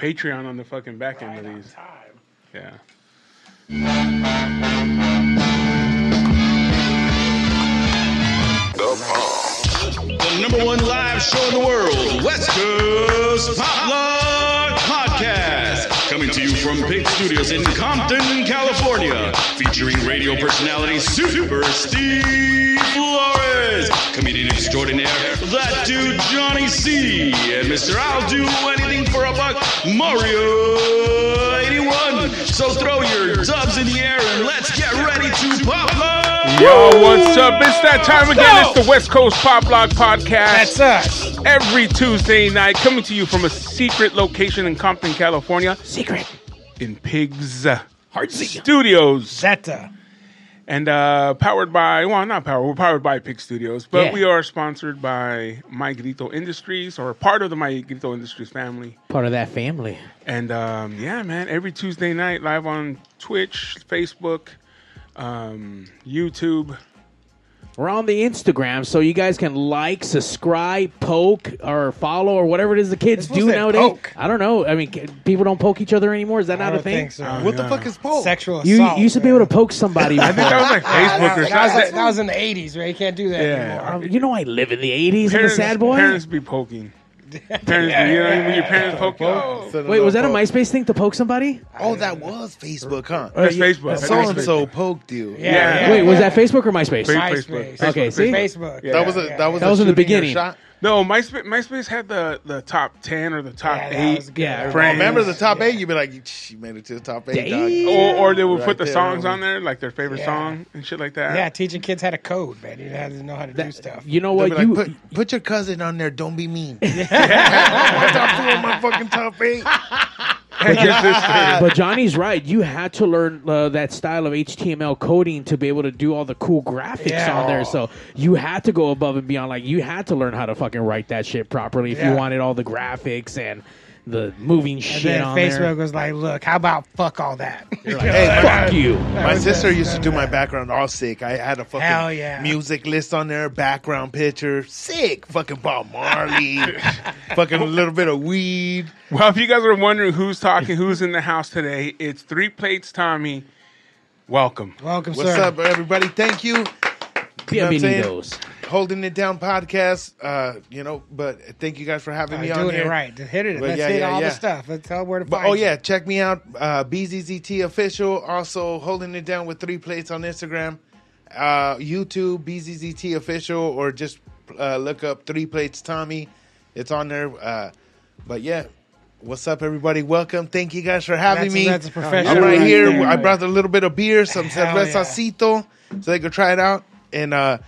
Patreon on the fucking back end of these. time. Yeah. The number one live show in the world, West Coast Pop Log Podcast. Coming to you from Pig Studios in Compton, California. Featuring radio personality Super Steve Flores, comedian extraordinaire, that dude Johnny C, and Mr. I'll Do Anything for a Buck, Mario 81. So throw your dubs in the air and let's get ready to pop log. Yo, what's up? It's that time again. It's the West Coast Pop Log Podcast. That's us. Every Tuesday night, coming to you from a secret location in Compton, California, Secret. in Pigs Hard Studios. Zeta. And uh, powered by, well, not powered, we're powered by Pig Studios, but Yeah. we are sponsored by My Grito Industries, or part of the My Grito Industries family. Part of that family. And um, yeah, man, every Tuesday night, live on Twitch, Facebook, um, YouTube. We're on the Instagram, so you guys can like, subscribe, poke, or follow, or whatever it is the kids This was do a nowadays. poke. I don't know. I mean, ca- people don't poke each other anymore. Is that I not a thing? think so. What the fuck is poke? Sexual You, assault. you used to be able to poke somebody. I think that was like Facebook or that, that was, something. that was in the 80s, right? You can't do that Yeah. anymore. Um, you know, I live in the '80s. I'm a Parents, sad boy. parents be poking. Parents, be, you know, when your parents poke you. Oh, Wait, was that a MySpace thing to poke somebody? Oh, that was Facebook, huh? that's Facebook. So and so poked you. Yeah, Yeah. yeah, Wait, was yeah. that Facebook or MySpace? Fa- MySpace. Facebook. Okay, see? Facebook. Yeah. That was a that was That a was in the beginning. Shot. No, MySpace, MySpace had the, the top 10 or the top Yeah, 8. Yeah, I friends. Remember the top eight? You'd be like, she made it to the top eight. Or, or they would Right put the there, songs homie. on there, like their favorite Yeah. song and shit like that. Yeah, teaching kids how to code, man. You have to know how to do stuff. You know what? be You like, put, put your cousin on there. Don't be mean. Oh, my top four, my fucking top eight. Sister. but Johnny's right. You had to learn uh, that style of HTML coding to be able to do all the cool graphics Yeah. on there. So you had to go above and beyond. Like you had to learn how to fucking write that shit properly if Yeah. you wanted all the graphics and the moving And shit then on Facebook there. was like, look, how about fuck all that? Hey, Fuck you. My sister used to do my background all sick. I had a fucking Hell yeah. music list on there, background picture, sick. Fucking Bob Marley, fucking a little bit of weed. Well, if you guys are wondering who's talking, who's in the house today, it's Three Plates Tommy. Welcome. Welcome, sir. What's sir. up, everybody? Thank you. You know what I'm saying? Bienvenidos. Holding it down podcast. Uh, you know, but thank you guys for having Uh, me on doing here. it right. Hit it. But Let's yeah, hit yeah, all yeah. the stuff. Let's tell where to But find oh you. yeah, check me out, uh, BZZT official. Also holding it down with three plates on Instagram, uh, YouTube BZZT official, or just uh, look up three plates Tommy. It's on there. Uh, but yeah, what's up, everybody? Welcome. Thank you guys for having That's, me. that's a professional. I'm right right here. there. I brought a little bit of beer, some Hell cervezasito, so they could try it out. And uh,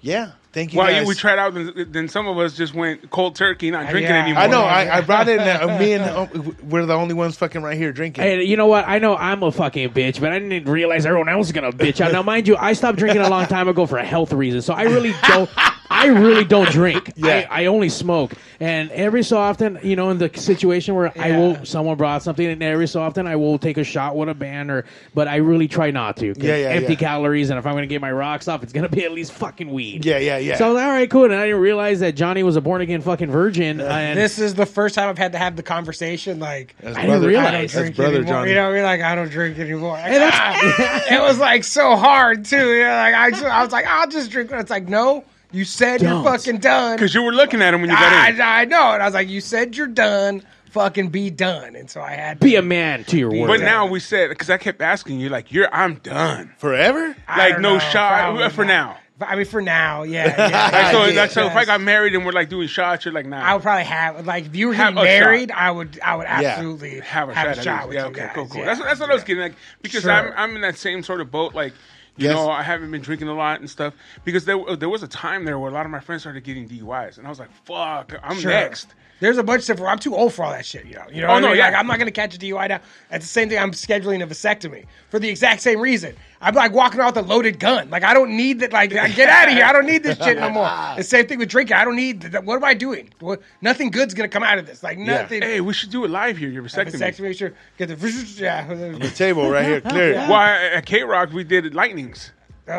yeah, thank you Well, guys. we tried out, then, then some of us just went cold turkey, not drinking yeah. anymore. I know. I, I brought it. And, uh, me and uh, we're the only ones fucking right here drinking. Hey, you know what? I know I'm a fucking bitch, but I didn't realize everyone else is gonna bitch out. Now, mind you, I stopped drinking a long time ago for a health reason, so I really don't. I really don't drink. Yeah. I, I only smoke, and every so often, you know, in the situation where I will, someone brought something, and every so often I will take a shot with a band, or but I really try not to. Yeah, yeah, Empty yeah. calories, and if I'm gonna get my rocks off, it's gonna be at least fucking weed. Yeah, yeah, yeah. So I was like, all right, cool. And I didn't realize that Johnny was a born again fucking virgin. and This is the first time I've had to have the conversation. Like, That's I didn't realize. I don't drink brother anymore. Johnny. You know, we're like, I don't drink anymore. Hey, that's- Ah, it was like so hard too. You know, like I, just, I was like, I'll just drink. It's like, no, you said Don't. you're fucking done. Because you were looking at him when you got in. I, I know, and I was like, you said you're done. Fucking be done. And so I had to be a man to your word. But now we said, because I kept asking you, like, you're, I'm done. forever. I Like, don't no know, shot for not. now. I mean, for now, yeah. yeah, Like, so, yeah, like, so if I got married and we're like doing shots, you're like, nah. I would probably have like if you were Have getting a shot. married, I would I would absolutely have a shot, at least. with yeah, you okay, guys. cool, cool. yeah. That's that's what I was getting like because Sure. I'm I'm in that same sort of boat. Like, you Yes. know, I haven't been drinking a lot and stuff because there there was a time there where a lot of my friends started getting DUIs, and I was like, fuck, I'm Sure. next. There's a bunch of stuff where I'm too old for all that shit, you know. You know Oh, what no, I mean? yeah. Like, I'm not gonna catch a DUI now. It's the same thing I'm scheduling a vasectomy for the exact same reason. I'm like walking around with a loaded gun. Like I don't need that. Like get out of here. I don't need this shit no more. The same thing with drinking. I don't need. That. What am I doing? What, nothing good's gonna come out of this. Like nothing. Hey, we should do it live here. Your vasectomy. vasectomy. Sure. Get the yeah. The table right here, clear. Why at KROQ we did Lightning's.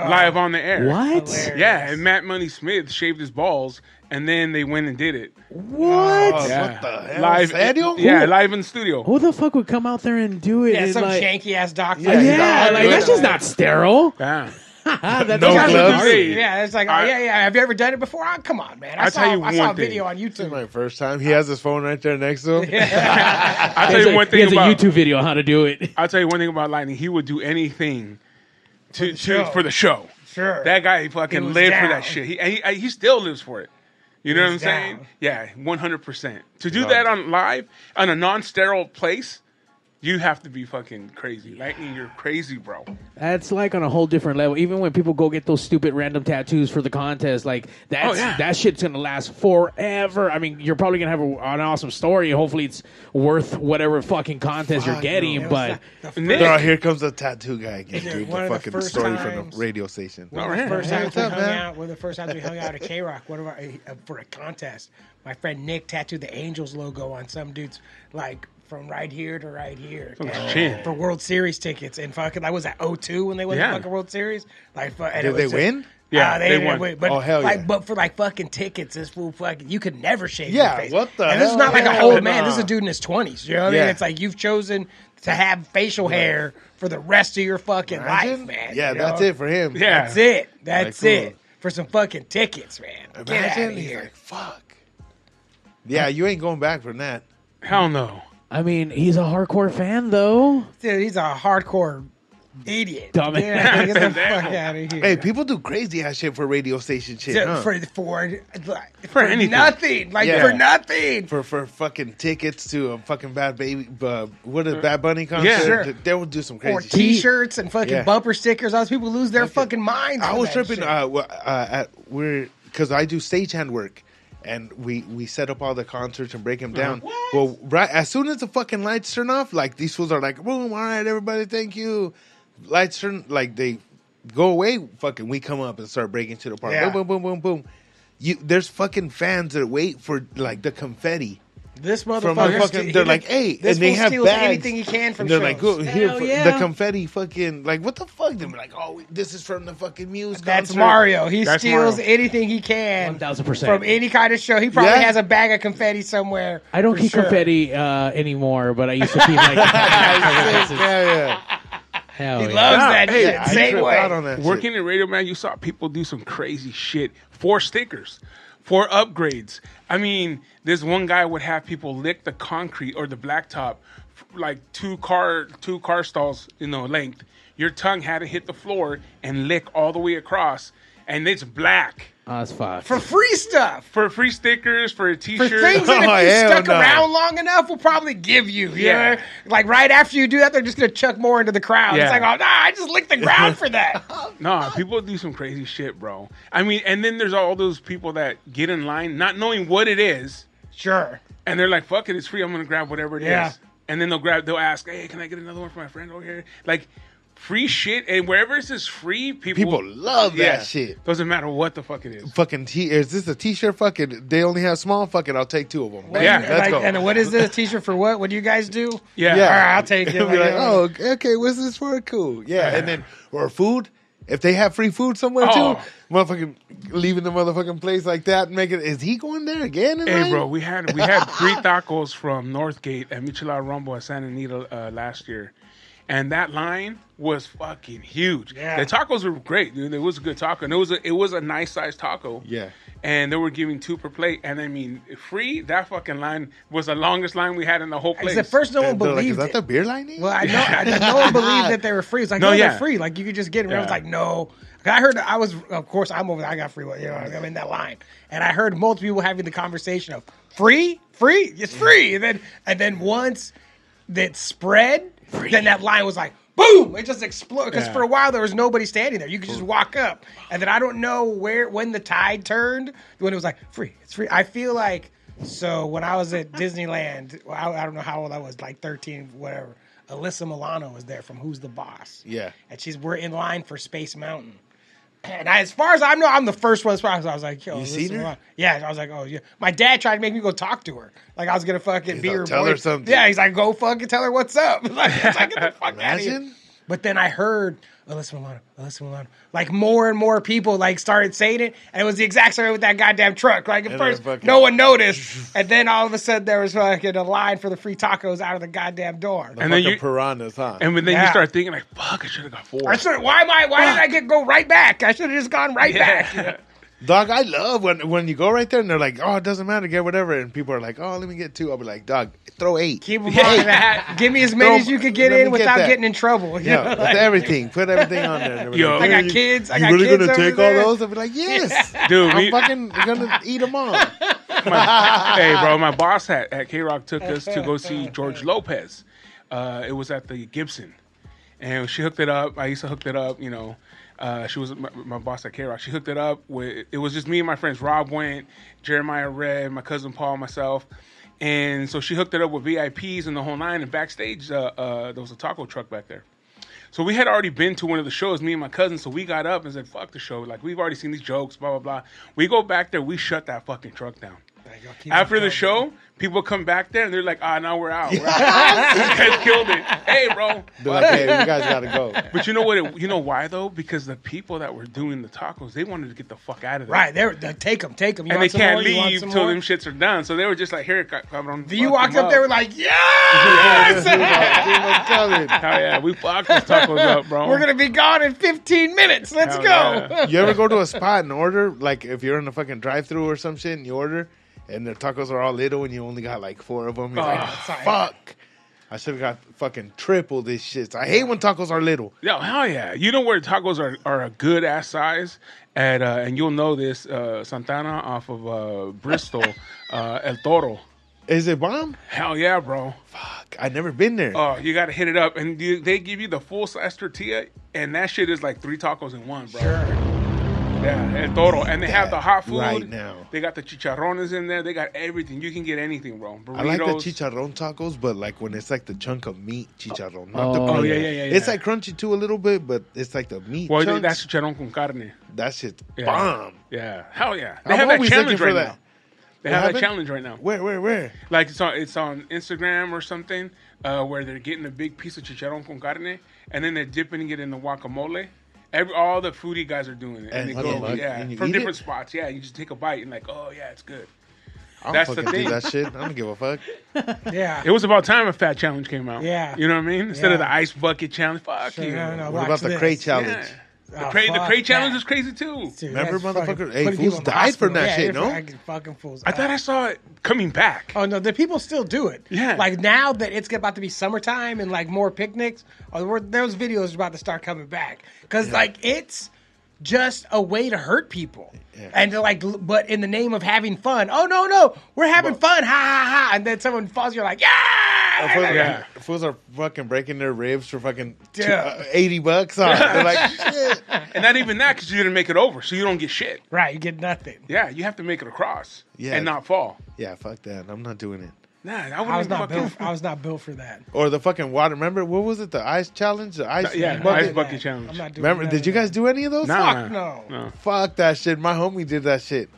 Live on the air. What? Hilarious. Yeah, and Matt Money Smith shaved his balls, and then they went and did it. What? Oh, Yeah. What the hell? Live, Serio? yeah, live in the studio. Who the fuck would come out there and do it? Yeah, some like, janky ass doctor. Yeah, yeah, he's like that's just not sterile. Yeah. That's No not gloves. Yeah, it's like, oh, I- yeah, yeah. Have you ever done it before? Oh, come on, man. I I'll saw, tell you I saw a thing. video on This is YouTube. my first time. He has his phone right there next to him. I'll tell you has one a- thing he has about a YouTube video on how to do it. I'll tell you one thing about Lightning. He would do anything to, to for the show. Sure. That guy He fucking was lived for that shit. He he, he still lives for it. You know what I'm was saying? Yeah, 100. percent To do that on live on a non-sterile place, you have to be fucking crazy. Lightning, you're crazy, bro. That's like on a whole different level. Even when people go get those stupid random tattoos for the contest, like that's Oh, yeah. that shit's gonna last forever. I mean, you're probably gonna have a, an awesome story. Hopefully, it's worth whatever fucking contest you're getting. It But the- the Nick, Oh, here comes the tattoo guy again, dude. one The of the fucking first story from times- the radio station. One of Oh, the first Hey, times we up, hung man? out, one of the first times we hung out at KROQ, one of our uh, for a contest. My friend Nick tattooed the Angels logo on some dude's like from right here to right here On his And chin. for World Series tickets. And fucking, I was at 02 when they won Yeah. the fucking World Series. Like, fu- and Did it they just- win? Yeah, Uh, they didn't won. win, But, Oh, hell like, yeah. But for like fucking tickets, this fool fucking, you could never shave Yeah, your face. what the And this is not like a Hell old man. nah. This is a dude in his 20s. You know what I mean? It's like you've chosen to have facial hair for the rest of your fucking life, man. Yeah, you that's know? it for him. Yeah. That's it. That's cool. it. For some fucking tickets, man. Get out Imagine of he's here. like, fuck. Yeah, you ain't going back from that. hell no. I mean, he's a hardcore fan though. Dude, he's a hardcore idiot. Dumbass. Yeah, get the fuck out of here. Hey, people do crazy ass shit for radio station shit, Dude, huh? for, for, for, anything. nothing. Like, Yeah. for nothing. for for fucking tickets to a fucking bad baby, uh, what a bad bunny concert. Yeah. Sure. They- They will do some Or crazy shit. t-shirts and fucking Yeah. bumper stickers. All those people lose their fucking minds. I was that tripping. shit. Uh, uh, at we're because I do stagehand work, and we we set up all the concerts and break them down. Well, right as soon as the fucking lights turn off, like these fools are like, "Boom! All right, everybody, thank you." Lights turn like they go away. Fucking, we come up and start breaking to the park. Yeah. Boom, boom, boom, boom, boom. You there's fucking fans that wait for like the confetti. This motherfucker. the fucking, they're like, hey, this and they have steals bags. anything he can from and they're shows. like, go here, for yeah. the confetti, fucking, like, what the fuck? They're like, oh, this is from the fucking Muse. That's concert. Mario. He That's steals Mario. anything he can 1000%. from any kind of show. He probably Yeah. has a bag of confetti somewhere. I don't for keep sure. confetti uh, anymore, but I used to keep like. yeah, yeah. Hell He yeah. loves Yeah, that hey, shit. Same way. out on that shit. Working in radio, man, you saw people do some crazy shit for stickers, for upgrades. I mean, this one guy would have people lick the concrete or the blacktop, like two car two car stalls, you know, length. Your tongue had to hit the floor and lick all the way across, and it's black Oh, that's fucked. For free stuff. for free stickers, for a For T-shirt. things that if Oh, you hell stuck no. around long enough, we'll probably give you. you Yeah. know? Like right after you do that, they're just gonna chuck more into the crowd. Yeah. It's like, oh nah, I just licked the ground for that. Oh, no, people do some crazy shit, bro. I mean, and then there's all those people that get in line not knowing what it is, sure. and they're like, "Fuck it, it's free. I'm gonna grab whatever it is." Yeah. And then they'll grab, they'll ask, "Hey, can I get another one for my friend over here?" Like free shit, and wherever it says free, people People love that Yeah. shit. Doesn't matter what the fuck it is. Fucking t is this a t-shirt? Fucking they only have small. Fucking I'll take two of them. Yeah. let's Like, go. And what is this T-shirt for? What? What do you guys do? Yeah. yeah, All right, I'll take it. Be Like, like, oh, okay, what's this for? Cool, yeah. And then or food. If they have free food somewhere Oh. too, motherfucking leaving the motherfucking place like that, and making is he going there again? in Hey, bro, we had we had free tacos from Northgate at Michelada Rumble at Santa Anita uh, last year, and that line was fucking huge. Yeah. The tacos were great, dude. It was a good taco, and it was a, it was a nice sized taco. Yeah. and they were giving two per plate, and I mean, free. That fucking line was the longest line we had in the whole place. Because at first no one They're like, is believed that it. the beer lining? Well, I know I, no one believed that they were free. It's like No, no, yeah. they're free. Like you could just get them. I was like, no. I heard. I was, of course, I'm over. there. I got free. You know, I'm in that line, and I heard multiple people having the conversation of free, free, it's free, and then and then once that spread, then that line was like. Boom! It just exploded because Yeah. for a while there was nobody standing there. You could just walk up, and then I don't know where when the tide turned when it was like free. It's free. I feel like so when I was at Disneyland, I, I don't know how old I was, like thirteen, whatever. Alyssa Milano was there from Who's the Boss. Yeah. and she's we're in line for Space Mountain. And I, as far as I know, I'm the first one. As far as I was like, yo, You seen her? Yeah, I was like, oh yeah. My dad tried to make me go talk to her. Like I was gonna fucking He's be like, her. "Tell boy- her something." Yeah, he's like, go fucking tell her what's up. like, it's like, get the fuck out of here. But then I heard Alyssa Milano, Alyssa Milano. Like more and more people like started saying it, and it was the exact same with that goddamn truck. Like at And first, fucking- no one noticed, and then all of a sudden there was fucking a line for the free tacos out of the goddamn door. And And then then you- piranhas, huh? And then you start thinking like, "Fuck, I should have got four. I should. Why am I? Why did I get go right back? I should have just gone right back. Yeah. Dog, I love when when you go right there and they're like, "Oh, it doesn't matter, get whatever," and people are like, "Oh, let me get two. I'll be like, "Dog, throw eight. Keep them on that. Give me as many Throw- as you could get let in me get without that. getting in trouble. you Yeah, know, with like- everything. Put everything on there. And they'll Yo. like, I got "You- kids, I you got really kids gonna over take there." all those? I'll be like, yes, Dude, I'm we- fucking gonna eat them all. hey, bro, my boss at, at KROQ took us to go see George Lopez. Uh, it was at the Gibson, and she hooked it up. I used to hook it up. You know, uh, she was my, my boss at KROQ. She hooked it up with. It was just me and my friends. Rob went, Jeremiah Red, my cousin Paul, myself. And so she hooked it up with VIPs and the whole nine. And backstage, uh, uh, there was a taco truck back there. So we had already been to one of the shows, me and my cousin. So we got up and said, "Fuck the show! Like we've already seen these jokes, blah blah blah." We go back there, we shut that fucking truck down. After the show, people come back there and they're like, "Ah, now we're out. We're out. you guys killed it. Hey, bro." Be like, hey, you guys gotta go. But you know what? It, you know why though? Because the people that were doing the tacos, they wanted to get the fuck out of there. Right, they're, they take them, take them. And they can't leave till them shits are done. So they were just like, "Here, ca- cabrón." You fuck walked them up there with like, yes! Dude, what's coming? Hell yeah, we fucked those tacos up, bro. We're gonna be gone in 15 minutes. Let's Hell go. yeah. You ever go to a spot and order like if you're in a fucking drive-through or some shit and you order and the tacos are all little and you only got like four of them? You're like, fuck. I should have got fucking triple this shit. I hate when tacos are little. Yeah, hell yeah! You know where tacos are, are a good ass size at, uh, and you'll know this uh, Santa Ana off of uh, Bristol, uh, El Toro. Is it bomb? Hell yeah, bro! Fuck, I never been there. Oh, you got to hit it up, and you, they give you the full size tortilla, and that shit is like three tacos in one, bro. Yeah, El Toro, and they have the hot food right now. They got the chicharrones in there. They got everything. You can get anything, bro. Burritos. I like the chicharron tacos, but like when it's like the chunk of meat chicharron, not the Oh, crunch. yeah, yeah, yeah, It's like crunchy too a little bit, but it's like the meat Well, chunks. that's chicharron con carne. that shit's Yeah. bomb. Yeah, hell yeah. They I'm have that challenge right that. now. They What have that challenge right now. Where, where, where? Like it's on it's on Instagram or something, uh, where they're getting a big piece of chicharron con carne and then they're dipping it in the guacamole. Every all the foodie guys are doing it, and, And they go the yeah And from different it? spots. Yeah, you just take a bite and like, oh yeah, it's good. I don't That's the fucking thing. do that shit. I don't give a fuck. Yeah. It was about time a fat challenge came out. Yeah. you know what I mean. Instead of the ice bucket challenge, fuck Sure, you. no, no, What about the this. crate challenge? Yeah. Oh, the Oh, the fuck crate challenge is crazy too. Dude, Remember, that's fucking motherfucker? Hey, fools people in the died from that Yeah, shit, they're no? fucking fucking fools. I thought I saw it coming back. Oh no, the people still do it. Yeah. Like now that it's about to be summertime and like more picnics, or we're- those videos are about to start coming back because like it's just a way to hurt people. And they're like, but in the name of having fun. Oh no, no, we're having fun, ha ha ha! And then someone falls, you're like, yeah, Fools, Yeah. are, fools are fucking breaking their ribs for fucking two, Yeah. uh, 80 bucks. Huh? They're like, shit. And not even that because you didn't make it over, so you don't get shit. right. You get nothing. Yeah, you have to make it across Yeah. and not fall. Yeah, fuck that. I'm not doing it. I Nah, I was wouldn't not even fucking. built. I was not built for that. Or the fucking water. Remember, what was it? The ice challenge? The ice Yeah, bucket? ice bucket challenge. I'm not doing Remember, did of you that. guys do any of those? Nah, Fuck no. no. Fuck that shit. My homie did that shit.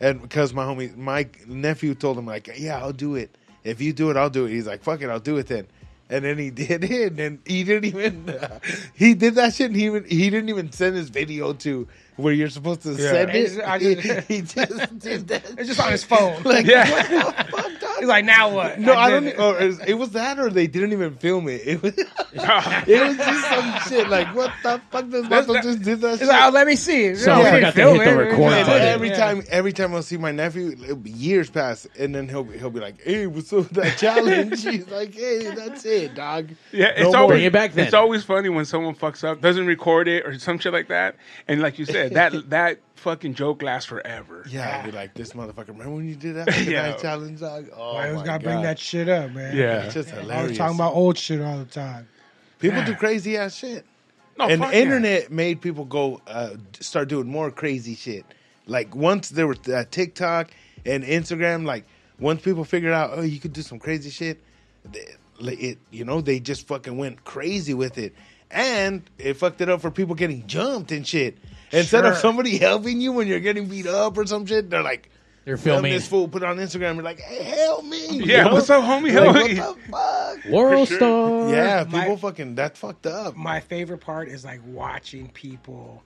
And because my homie, my nephew told him, like, yeah, I'll do it. If you do it, I'll do it. He's like, fuck it, I'll do it then. And then he did it, and he didn't even. he did that shit, and he even, he didn't even send his video to where you're supposed to send He's- it. I he, just- he just did that. It's just on his phone. Like, Yeah. What the fuck, dog? He's like, now what? No, I did don't. it. Or oh, is- it was that, or they didn't even film it. It was. it was just some shit. Like, what the fuck? This That's Vato just did that He's shit. like, oh, let me see. Someone Yeah, forgot to film hit the it. record And button. every Yeah. time, every time I'll see my nephew, it'll be years pass, and then he'll be, he'll be like, "Hey, what's up with that challenge?" He's like, "Hey, that's it, dog." Yeah, it's No always Bring it back then. It's always funny when someone fucks up, doesn't record it or some shit like that, and like you said, that that fucking joke lasts forever. Yeah, I'll be like, "This motherfucker, remember when you did that fucking Yeah. challenge, dog?" Oh I always my gotta god, bring that shit up, man. Yeah. It's just I was talking about old shit all the time. people do crazy ass shit. No, and fuck the yeah. internet made people go uh, start doing more crazy shit. Like once there was uh, TikTok and Instagram, like once people figured out, oh, you could do some crazy shit, they, it you know they just fucking went crazy with it, and it fucked it up for people getting jumped and shit. Instead of somebody helping you when you're getting beat up or some shit, they're like. They're filming this fool, put it on Instagram, and like, hey, help me. Yeah, know? what's up, homie? Like, Help what me. the fuck? World sure. Star. Yeah, My- people fucking that fucked up. My favorite part is like watching people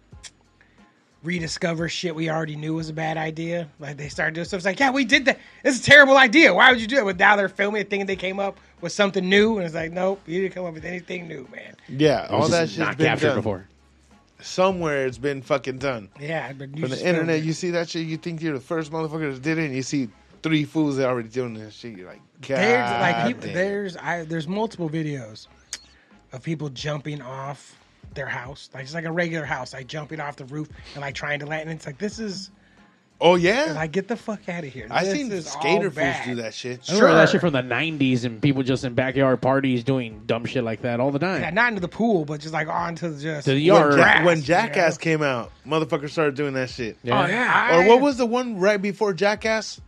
rediscover shit we already knew was a bad idea. Like they start doing stuff. It's like, yeah, we did that. It's a terrible idea. Why would you do it? But now they're filming it, thinking they came up with something new, and it's like, nope, you didn't come up with anything new, man. Yeah, all All that that shit's not been captured done. before. Somewhere it's been fucking done. Yeah, but you From the internet, it. you see that shit, you think you're the first motherfucker that did it, and you see three fools that already doing this shit. You're like, God, There's like people, there's I there's multiple videos of people jumping off their house, like it's like a regular house, like jumping off the roof and like trying to land. And it's like this is Oh yeah, like get the fuck out of here. I This seen is all skater fools do that shit. I remember that shit from the '90s and people just in backyard parties doing dumb shit like that all the time. Yeah, not into the pool, but just like onto just To the When, yard. Ja- grass, when you Jackass know? came out, motherfuckers started doing that shit. Oh yeah. I- Or what was the one right before Jackass?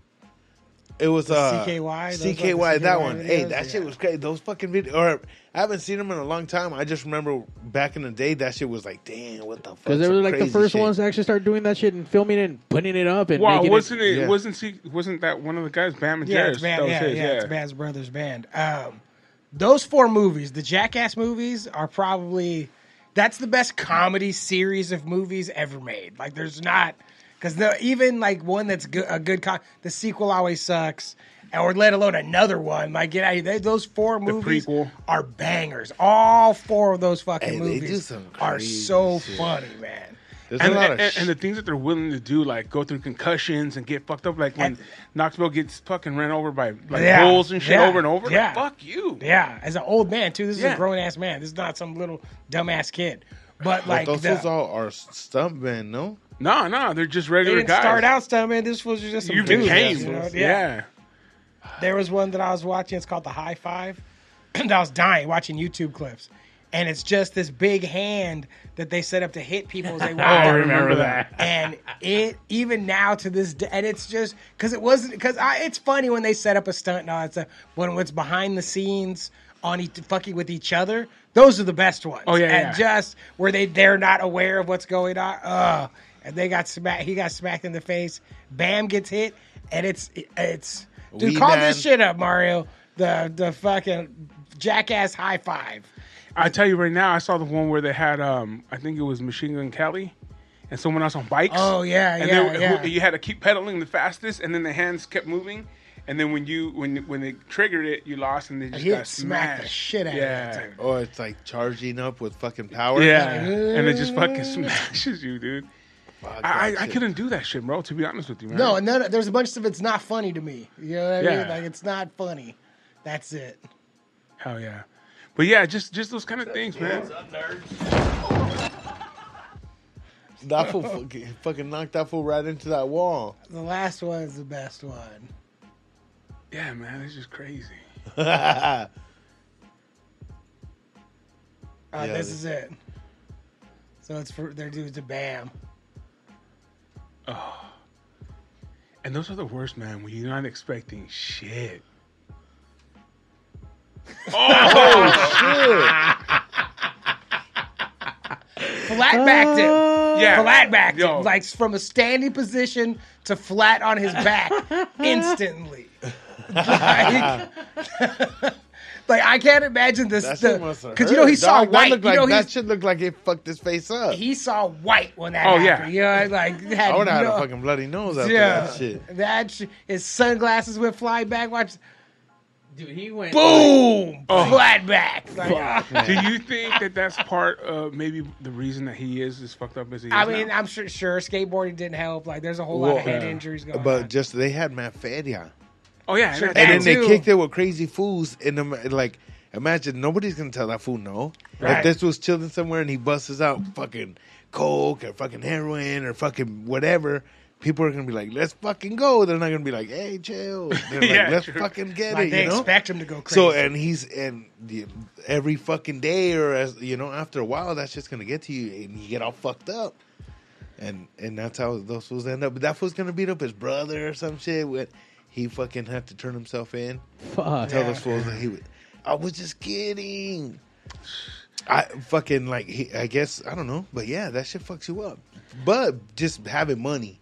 It was uh, CKY? Those are the CKY, that CKY one. Hey, videos? that shit was crazy. Those fucking videos. Or I haven't seen them in a long time. I just remember back in the day, that shit was like, damn, what the fuck? Because they were like the first shit. ones to actually start doing that shit and filming it and putting it up and Wow, making wasn't it? Yeah. Wasn't he? Wasn't that one of the guys, Bam and Yeah, Jerris? it's band, That was yeah, yeah, it's Band's Brothers Band. Um, those four movies, the Jackass movies, are probably that's the best comedy series of movies ever made. Like, there's not because even like one that's good, a good con- the sequel always sucks, or let alone another one. Like, get out. They- Those four movies prequel. are bangers. All four of those fucking Hey, they do movies some are so shit. funny, man. And, and, of and the things that they're willing to do, like go through concussions and get fucked up, like when And- Knoxville gets fucking ran over by like Yeah, bulls and shit yeah, over and over. yeah. Like, fuck you. Yeah, as an old man too. This is a grown ass man. This is not some little dumbass kid. But like those the- fools all are stunt band, no? No, no, they're just they regular didn't guys. start out man. This was just some you dudes, became, you know? yeah. There was one that I was watching. It's called the High Five. and I was dying watching YouTube clips, and it's just this big hand that they set up to hit people as they walk. Oh, I remember that. and it even now to this day, and it's just because it wasn't because it's funny when they set up a stunt and all that stuff. When it's behind the scenes on each, fucking with each other, those are the best ones. Oh, yeah, and yeah. just where they they're not aware of what's going on. Uh, and they got smacked. He got smacked in the face. Bam gets hit, and it's it's dude. Wee call man. this shit up, Mario. The the fucking jackass high five. I tell you right now, I saw the one where they had, um, I think it was Machine Gun Kelly and someone else on bikes. Oh, yeah, and yeah, they, yeah. You had to keep pedaling the fastest, and then the hands kept moving. And then when you when when they triggered it, you lost, and they just He got smacked the shit out of yeah. that dude. Or it's like charging up with fucking power. Yeah, and it just fucking smashes you, dude. Fuck I, I, that I shit. couldn't do that shit, bro. To be honest with you, man. No, and then there's a bunch of stuff that's not funny to me. You know what I mean? Like it's not funny. That's it. hell yeah. But yeah, just just those kind of things, man. That fool fucking, fucking knocked that fool right into that wall. The last one is the best one. Yeah, man, it's just crazy. Uh, Yeah, this they- is it. So it's for their dudes to bam. And those are the worst, man. When you're not expecting shit. Oh, shit. Flat backed him. Uh, yeah, Flat backed Yo. him. Like from a standing position to flat on his back instantly. like, like, I can't imagine this. That shit must have Because you know he hurt, saw dog. That white. looked You like, know that he, shit looked like it fucked his face up. he saw white when that Oh, yeah. You know, like had I would have had no- a fucking bloody nose after yeah. that shit. That sh- his sunglasses went flying back. Watch, Dude, he went. boom, Oh. flat back. Like, ah. Do you think that that's part of maybe the reason that he is as fucked up as he is? I mean, now? I'm sure sure skateboarding didn't help. Like, there's a whole lot of head uh, injuries going But on. just they had Matt Fedia. Oh yeah, Sure, and And that then they too. kicked it with crazy fools. And the, like, imagine nobody's gonna tell that fool no. Right. If this was chilling somewhere and he busts out fucking coke or fucking heroin or fucking whatever, people are gonna be like, "Let's fucking go." They're not gonna be like, "Hey, chill." They're like, Yeah, "Let's true. fucking get like it." they You know. expect him to go crazy. So and he's and the, every fucking day or as you know after a while that's just gonna get to you and you get all fucked up, and and that's how those fools end up. But that fool's gonna beat up his brother or some shit. With he fucking had to turn himself in. Fuck. Tell Yeah. those fools that he would. I was just kidding. I fucking like he, I guess I don't know, but yeah, that shit fucks you up. But just having money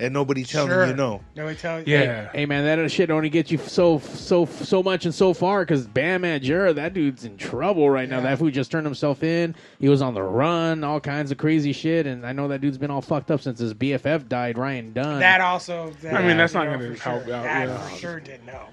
and nobody telling Sure. you no. Nobody tell you. Yeah. Hey man, that shit only gets you so so so much and so far because Bam Margera, that dude's in trouble right now. Yeah. That fool just turned himself in. He was on the run, all kinds of crazy shit, and I know that dude's been all fucked up since his BFF died, Ryan Dunn. That also. That, I mean, that's you not know, gonna for help sure. out, That yeah. for sure didn't know.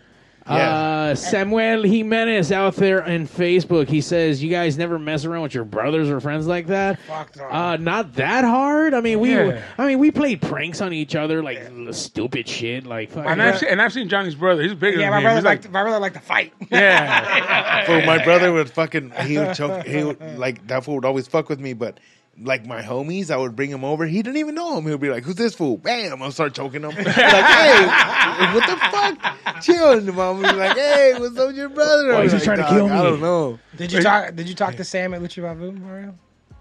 Uh, Samuel Jimenez out there in Facebook. He says, "You guys never mess around with your brothers or friends like that." Fuck no. Uh, not that hard. I mean, we, Yeah. I mean, we played pranks on each other, like stupid shit, like fucking. And I've, seen, and I've seen Johnny's brother. He's bigger yeah, than my him. brother He's like like, my brother like to fight. yeah. Fool, my brother would fucking he would choke he would like that fool would always fuck with me, but like my homies, I would bring him over. He didn't even know him. He would be like, "Who's this fool?" Bam! I'll start choking him. like, hey, what the fuck? Chill, and the mom would be like, "Hey, what's up with your brother?" Why is he I'm trying to "Dog, kill I me?" don't know. Did you talk? Did you talk to Sam at Lucha Babu, Mario?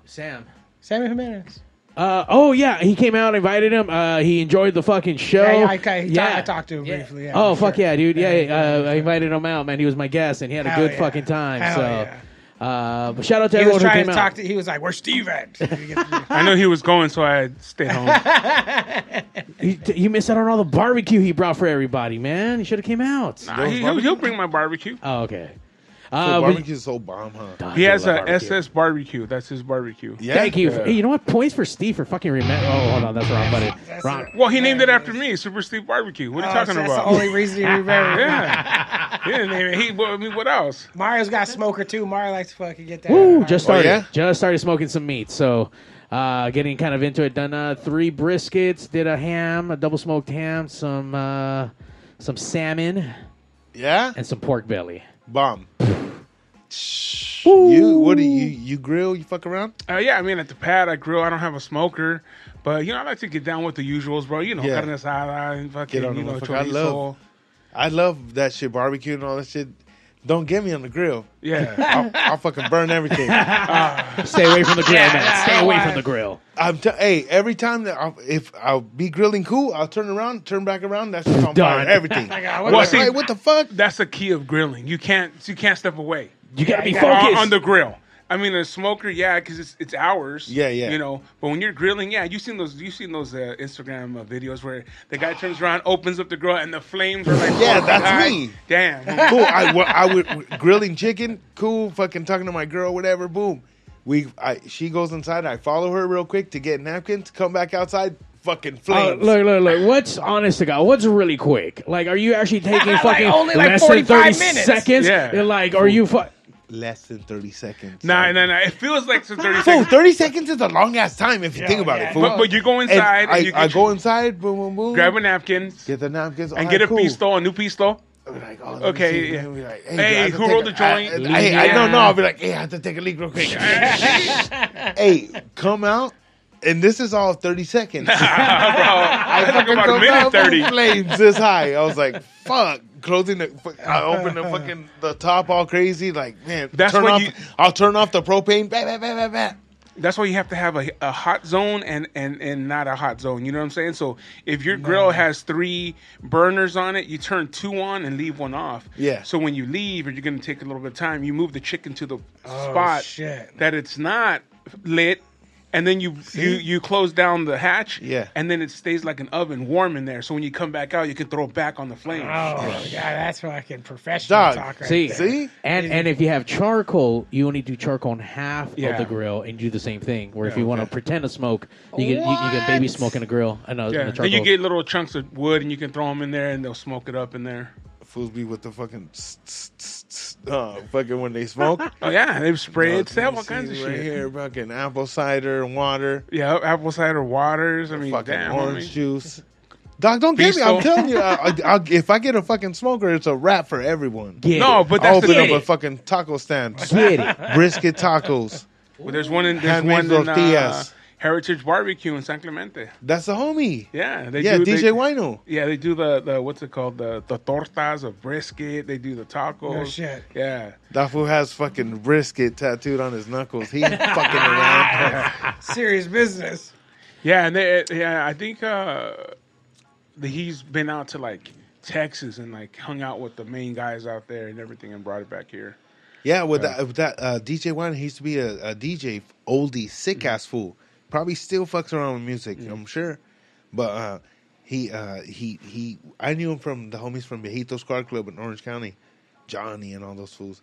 Sam. Sammy Jimenez. Uh, oh yeah, he came out, invited him. Uh, he enjoyed the fucking show. Yeah, yeah, I, I, I talked to him Yeah. briefly. Yeah, oh fuck sure. yeah, dude! Yeah, Yeah, uh, I invited him out, man. He was my guest, and he had a Hell good yeah. fucking time. Hell so, yeah. Uh, but shout out to He was everyone who came to out. talk to. He was like, "Where's Steve at?" I know he was going, so I stayed home. You, you missed out on all the barbecue he brought for everybody, man. He should have came out. Nah, he, will he'll bring my barbecue. Oh, okay. So Uh, but- barbecue is so bomb, huh? God, He has a barbecue. SS barbecue. That's his barbecue. Yeah. Thank you. Yeah. Hey, you know what? Points for Steve for fucking remember. Oh, hold on, that's wrong, buddy. That's Wrong. it. Well, he named it after me, Super Steve Barbecue. What are you Oh, talking so that's about? the only reason you remember. yeah. he didn't name it. He, well, I mean, what else? Mario's got smoker too. Mario likes to fucking get that. Woo! Just Oh, started. yeah? Just started smoking some meat. So, uh, getting kind of into it. Done uh, three briskets. Did a ham, a double smoked ham, some uh, some salmon, Yeah, and some pork belly. bomb. You what do you you grill? You fuck around? Uh, yeah, I mean, at the pad, I grill. I don't have a smoker. But, you know, I like to get down with the usuals, bro. You know, Yeah. carne asada and fucking, Get on you know, motherfucker. I love- I love that shit, barbecue and all that shit. Don't get me on the grill. Yeah. I'll, I'll fucking burn everything. Stay away from the grill, Yeah, man. Stay away from the grill. I'm t- hey, every time that I'll, if I'll be grilling cool, I'll turn around, turn back around. That's just on fire. Done. Everything. Like, uh, What, Well, the, see- hey, what the fuck? That's the key of grilling. You can't you can't step away You gotta be on, focused. on the grill. I mean, a smoker, yeah, because it's it's hours. Yeah, yeah. You know, but when you're grilling, yeah, you seen those you seen those uh, Instagram uh, videos where the guy turns around, opens up the grill, and the flames are like Yeah, that's high. me. Damn. cool. I, wa- I would grilling chicken. Cool. Fucking talking to my girl. Whatever. Boom. We. I. She goes inside. I follow her real quick to get napkins. Come back outside. Fucking Uh, flames. look, look, look. What's honest to God? What's really quick? Like, are you actually taking Like, fucking only, like, less than thirty minutes. seconds? Yeah. Like, are you? Fu- Less than thirty seconds. Nah, nah, nah. It feels like some thirty Fool, seconds. thirty seconds is a long ass time if you think about yeah. it. But, but you go inside and, I, you I get go inside. Boom, boom, boom. grab a napkin Get the napkins. and all get a cool. pistol, a new pistol. Like, oh, Okay, yeah. Like, Hey, do I who rolled a- the joint? I, I, I don't know. I'll be like, hey, I have to take a leak real quick. hey, come out. And this is all 30 seconds. Bro, I took fucking about a minute thirty. Flames this high. I was like, fuck. Closing the, I open the fucking the top all crazy. Like, man, That's turn off. you- I'll turn off the propane. Bah, bah, bah, bah, bah. That's why you have to have a, a hot zone and, and, and not a hot zone. You know what I'm saying? So if your grill has three burners on it, you turn two on and leave one off. Yeah. So when you leave, or you're going to take a little bit of time, you move the chicken to the oh, spot shit. that it's not lit, and then you you you close down the hatch. Yeah. And then it stays like an oven, warm in there. So when you come back out, you can throw it back on the flame. Oh, God, that's fucking professional Dog, talk right See, there. See? and and if you have charcoal, you only do charcoal on half of the grill, and you do the same thing. Where if Yeah, you want to okay. pretend to smoke, you get you, you get baby smoke in a grill and a, and a Yeah. charcoal. Then you get little chunks of wood, and you can throw them in there, and they'll smoke it up in there. Fools be with the fucking, tss, tss, tss, tss, uh, fucking when they smoke. Oh yeah, they've sprayed. They have all kinds of right shit. here, fucking apple cider and water, Yeah, apple cider waters. I mean, fucking damn, orange homie. juice. Dog, don't get me. I'm telling you, I, I, I'll, if I get a fucking smoker, it's a wrap for everyone. Get No, it. but I'll that's open thing. up a fucking taco stand, get it. brisket tacos. Well, there's one in there's Handmade one in uh, tortillas. Heritage Barbecue in San Clemente. That's the homie. Yeah, they Yeah, do, DJ they, Wino. Yeah, they do the, the what's it called the the tortas of brisket. They do the tacos. No shit. Yeah, That fool has fucking brisket tattooed on his knuckles. He fucking around. Serious business. yeah, and they yeah. I think uh, the, he's been out to like Texas and like hung out with the main guys out there and everything and brought it back here. Yeah, with that, with that uh, DJ Wino, he used to be a, a DJ, oldie, sick ass fool. Probably still fucks around with music, I'm sure. But uh, He uh he he I knew him from the homies from Viejitos Car Club in Orange County, Johnny and all those fools.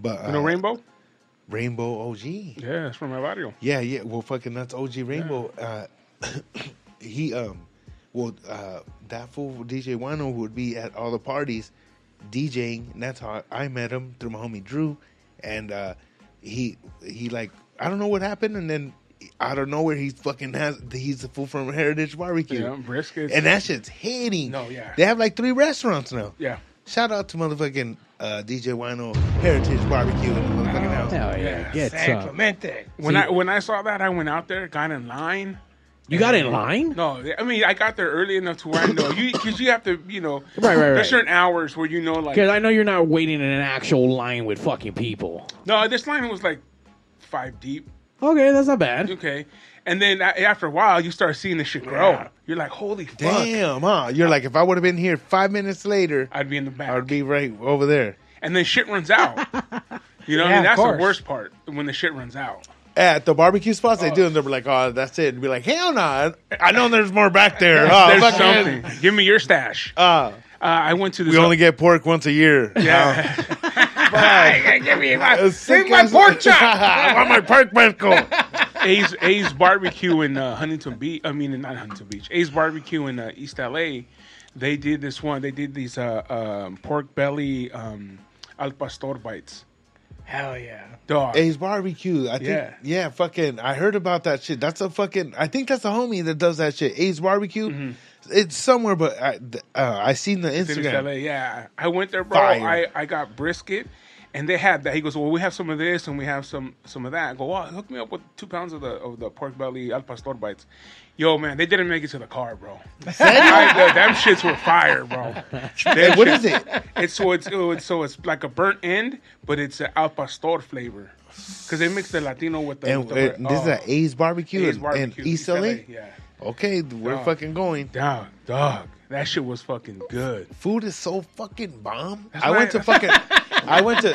But uh, You know Rainbow? Rainbow OG. Yeah, it's from my barrio. Yeah, yeah. Well, fucking that's OG Rainbow. Uh, he um, well, uh, that fool DJ Wino would be at all the parties DJing. And that's how I met him through my homie Drew, and uh, he he like I don't know what happened, and then out of nowhere he fucking has he's the fool from Heritage Barbecue, Yeah, briskets. and that shit's hitting. No, yeah. they have like three restaurants now. yeah. Shout out to motherfucking uh, DJ Wino Heritage Barbecue in the motherfucking house. Hell yeah, Yeah, get San some. Clemente. When See- I when I saw that, I went out there, got in line. You got in line? No, I mean I got there early enough to where I know you because you have to, you know, Right, right, right. There's certain hours where you know, like, Because I know you're not waiting in an actual line with fucking people. no, this line was like five deep. Okay, that's not bad. Okay, and then a- after a while, you start seeing the shit grow. Yeah. You're like, holy fuck! Damn, huh? You're like, if I would have been here five minutes later, I'd be in the back, I would be right over there. and then shit runs out. You know, Yeah, I mean of that's the course. worst part when the shit runs out. At the barbecue spots, they do, and they're like, "Oh, that's it." And be like, "Hell no! I know there's more back there." Oh, There's fuck something. Give me your stash. Uh, Uh, I went to this. we only get pork once a year. yeah. Hey, give me my, sick give me my pork chop. I want my pork briscoe. A's A's barbecue in uh, Huntington Beach. I mean, not Huntington Beach. A's barbecue in uh, East LA. They did this one. They did these uh, um, pork belly um, al pastor bites. Hell yeah. Dog. A's barbecue. I think, Yeah. yeah. fucking. I heard about that shit. That's a fucking. I think that's a homie that does that shit. A's barbecue. It's somewhere, but I, uh, I seen the Instagram. LA. Yeah, I went there, bro. Fire. I, I got brisket, and they had that. He goes, "Well, we have some of this, and we have some some of that." I go, "Oh, hook me up with two pounds of the of the pork belly al pastor bites." Yo, man, they didn't make it to the car, bro. I, the, them shits were fire, bro. Hey, what is it? It's so it's, oh, it's so it's like a burnt end, but it's an al pastor flavor because they mix the Latino with the. And, with the and this is oh, at A's barbecue, A's barbecue, in East LA. Yeah, Okay, we're Dog. fucking going. dog, dog. That shit was fucking good. Food is so fucking bomb. That's I went to fucking. I went to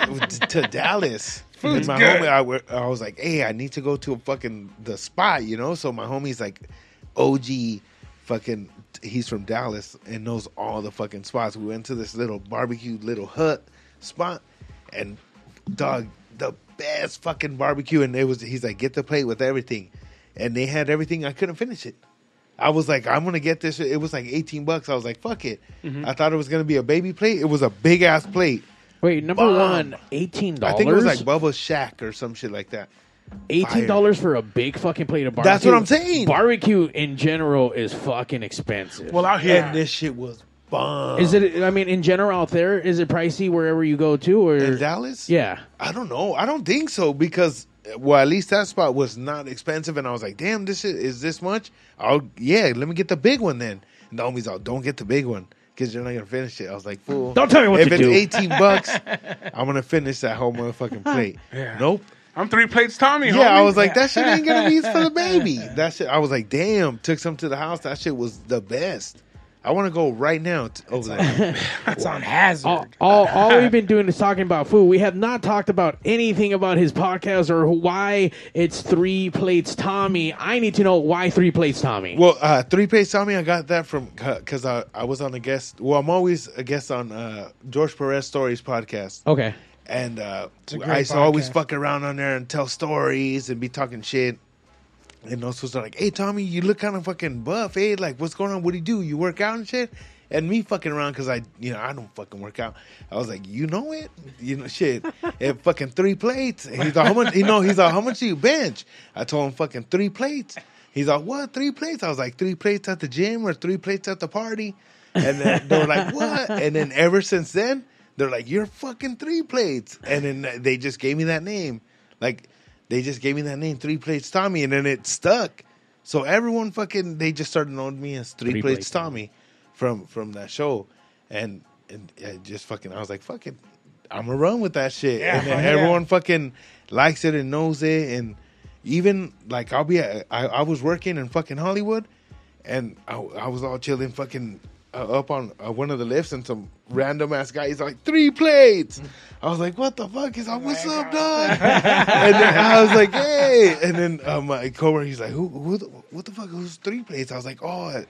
to Dallas. Food's my good. homie, I, were- I was like, hey, I need to go to a fucking the spot, you know. So my homie's like, OG, fucking. He's from Dallas and knows all the fucking spots. We went to this little barbecue little hut spot, and dog, the best fucking barbecue. And it was. He's like, get the plate with everything, and they had everything. I couldn't finish it. I was like, I'm gonna get this. It was like 18 bucks. I was like, fuck it. Mm-hmm. I thought it was gonna be a baby plate. It was a big ass plate. Wait, number Bomb. one, eighteen I dollars. think it was like Bubba's Shack or some shit like that. eighteen dollars for a big fucking plate of barbecue. That's what I'm saying. Barbecue in general is fucking expensive. Well, out here, And this shit was bomb. is it? I mean, in general, out there, is it pricey wherever you go to, or in Dallas? yeah? I don't know. I don't think so because well, at least that spot was not expensive, and I was like, damn, this shit is this much. I'll yeah, let me get the big one then. And the homies out, don't get the big one. Because you're not gonna finish it. I was like, fool. Don't tell me what if to it's do. 18 bucks, I'm gonna finish that whole motherfucking plate. Yeah. Nope. I'm three plates, Tommy. Yeah, I was like, that shit ain't gonna be for the baby. That shit, I was like, damn. Took some to the house. That shit was the best. I want to go right now t- over there. That's on hazard. All, all, all we've been doing is talking about food. We have not talked about anything about his podcast or why it's Three Plates Tommy. I need to know why Three Plates Tommy. well, uh, three Plates Tommy, I got that from because I, I was on a guest. Well, I'm always a guest on uh, George Perez Stories podcast, okay. and uh, I used to always fuck around on there and tell stories and be talking shit. And those fools are like, "Hey, Tommy, you look kind of fucking buff. Hey, like, what's going on? What do you do? You work out and shit." And me fucking around because I, you know, I don't fucking work out. I was like, you know it, you know, shit. And fucking three plates. And he's like, how much? You know, he's like, how much do you bench? I told him fucking three plates. He's like, what? Three plates? I was like, three plates at the gym or three plates at the party. And then they were like, what? And then ever since then, they're like, you're fucking three plates. And then they just gave me that name. Like, they just gave me that name, Three Plates Tommy, and then it stuck. So everyone fucking, they just started knowing me as Three, Three Plates, Plates Tommy from from that show. And, and I just fucking, I was like, fuck it. I'm gonna run with that shit. Yeah, and then yeah. everyone fucking likes it and knows it. And even, like, I'll be, at, I, I was working in fucking Hollywood, and I, I was all chilling fucking uh, up on uh, one of the lifts, and some random ass guy is like, three plates. I was like, what the fuck? He's like, what's up, dog? and then I was like, hey. And then uh, my coworker, he's like, who, who the, what the fuck? Who's three plates? I was like, oh.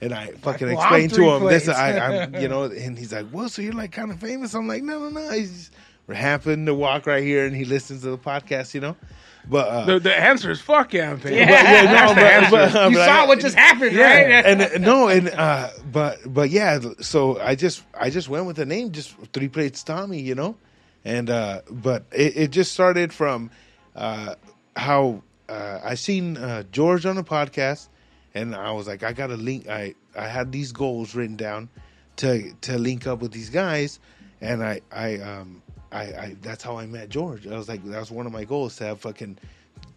And I fucking well, explained to him this. plates. I, I'm, you know, and he's like, "Well, so you're like kind of famous?" I'm like, "No, no, no." He's just, happened to walk right here, and he listens to the podcast, you know. But uh, The, the answer is fuck yeah, I'm famous. Yeah. yeah, no, That's the but- answer. but- you but saw I- what just happened, Yeah. right? and uh, no, and uh, but but yeah, so I just I just went with the name, just three plates Tommy, you know, and uh, but it, it just started from uh, how uh, I seen uh, George on a podcast, and I was like, I got to link. I I had these goals written down to to link up with these guys, and I I um I, I that's how I met George. I was like, that was one of my goals to have fucking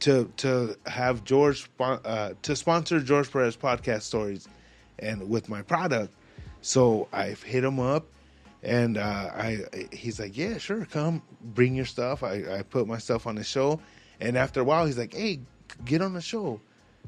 to to have George uh, to sponsor George Perez podcast stories, and with my product. So I hit him up, and uh, I he's like, yeah, sure, come bring your stuff. I, I put my stuff on the show, and after a while, he's like, hey, get on the show,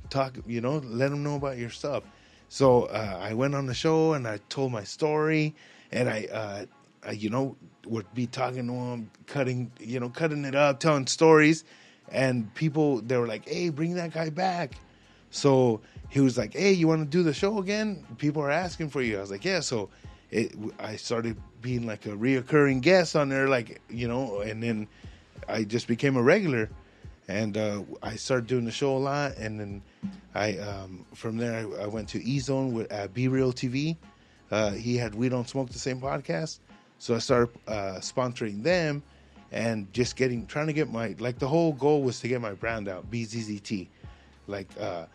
talk, you know, let him know about your stuff. So uh, I went on the show and I told my story, and I, uh, you know, would be talking to him, cutting, you know, cutting it up, telling stories, and people they were like, "Hey, bring that guy back." So he was like, "Hey, you want to do the show again? People are asking for you." I was like, "Yeah." So it, I started being like a reoccurring guest on there, like you know, and then I just became a regular, and uh, I started doing the show a lot, and then I um, from there I, I went to E Zone with Be Real TV. Uh, he had We Don't Smoke the Same podcast, so I started uh, sponsoring them and just getting trying to get my like the whole goal was to get my brand out BZZT, like uh,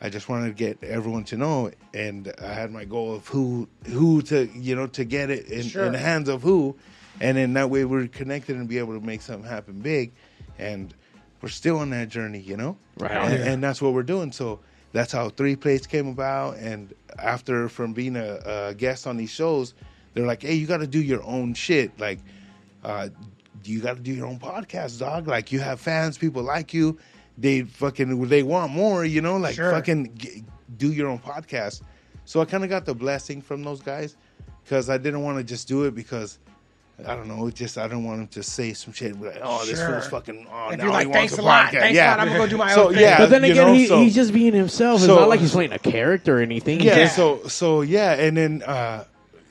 I just wanted to get everyone to know, and I had my goal of who who to you know to get it in, Sure. in the hands of who, and then that way we're connected and be able to make something happen big, and we're still on that journey, you know, Right. and, and that's what we're doing. So that's how Three Plates came about, and after from being a, a guest on these shows, they're like, hey, you got to do your own shit, like. Uh, you got to do your own podcast, dog. Like you have fans, people like you. They fucking they want more, you know. Like Sure. fucking g- do your own podcast. So I kind of got the blessing from those guys because I didn't want to just do it because I don't know. Just I don't want them to say some shit like, oh, this Sure. fool's fucking. Oh, If now you're like, he "Thanks a a lot, podcast." thanks a yeah. lot, I'm gonna go do my so, own thing. Yeah, But then again, know, he, so- he's just being himself. It's so- not like he's playing a character or anything. He's yeah so so yeah and then uh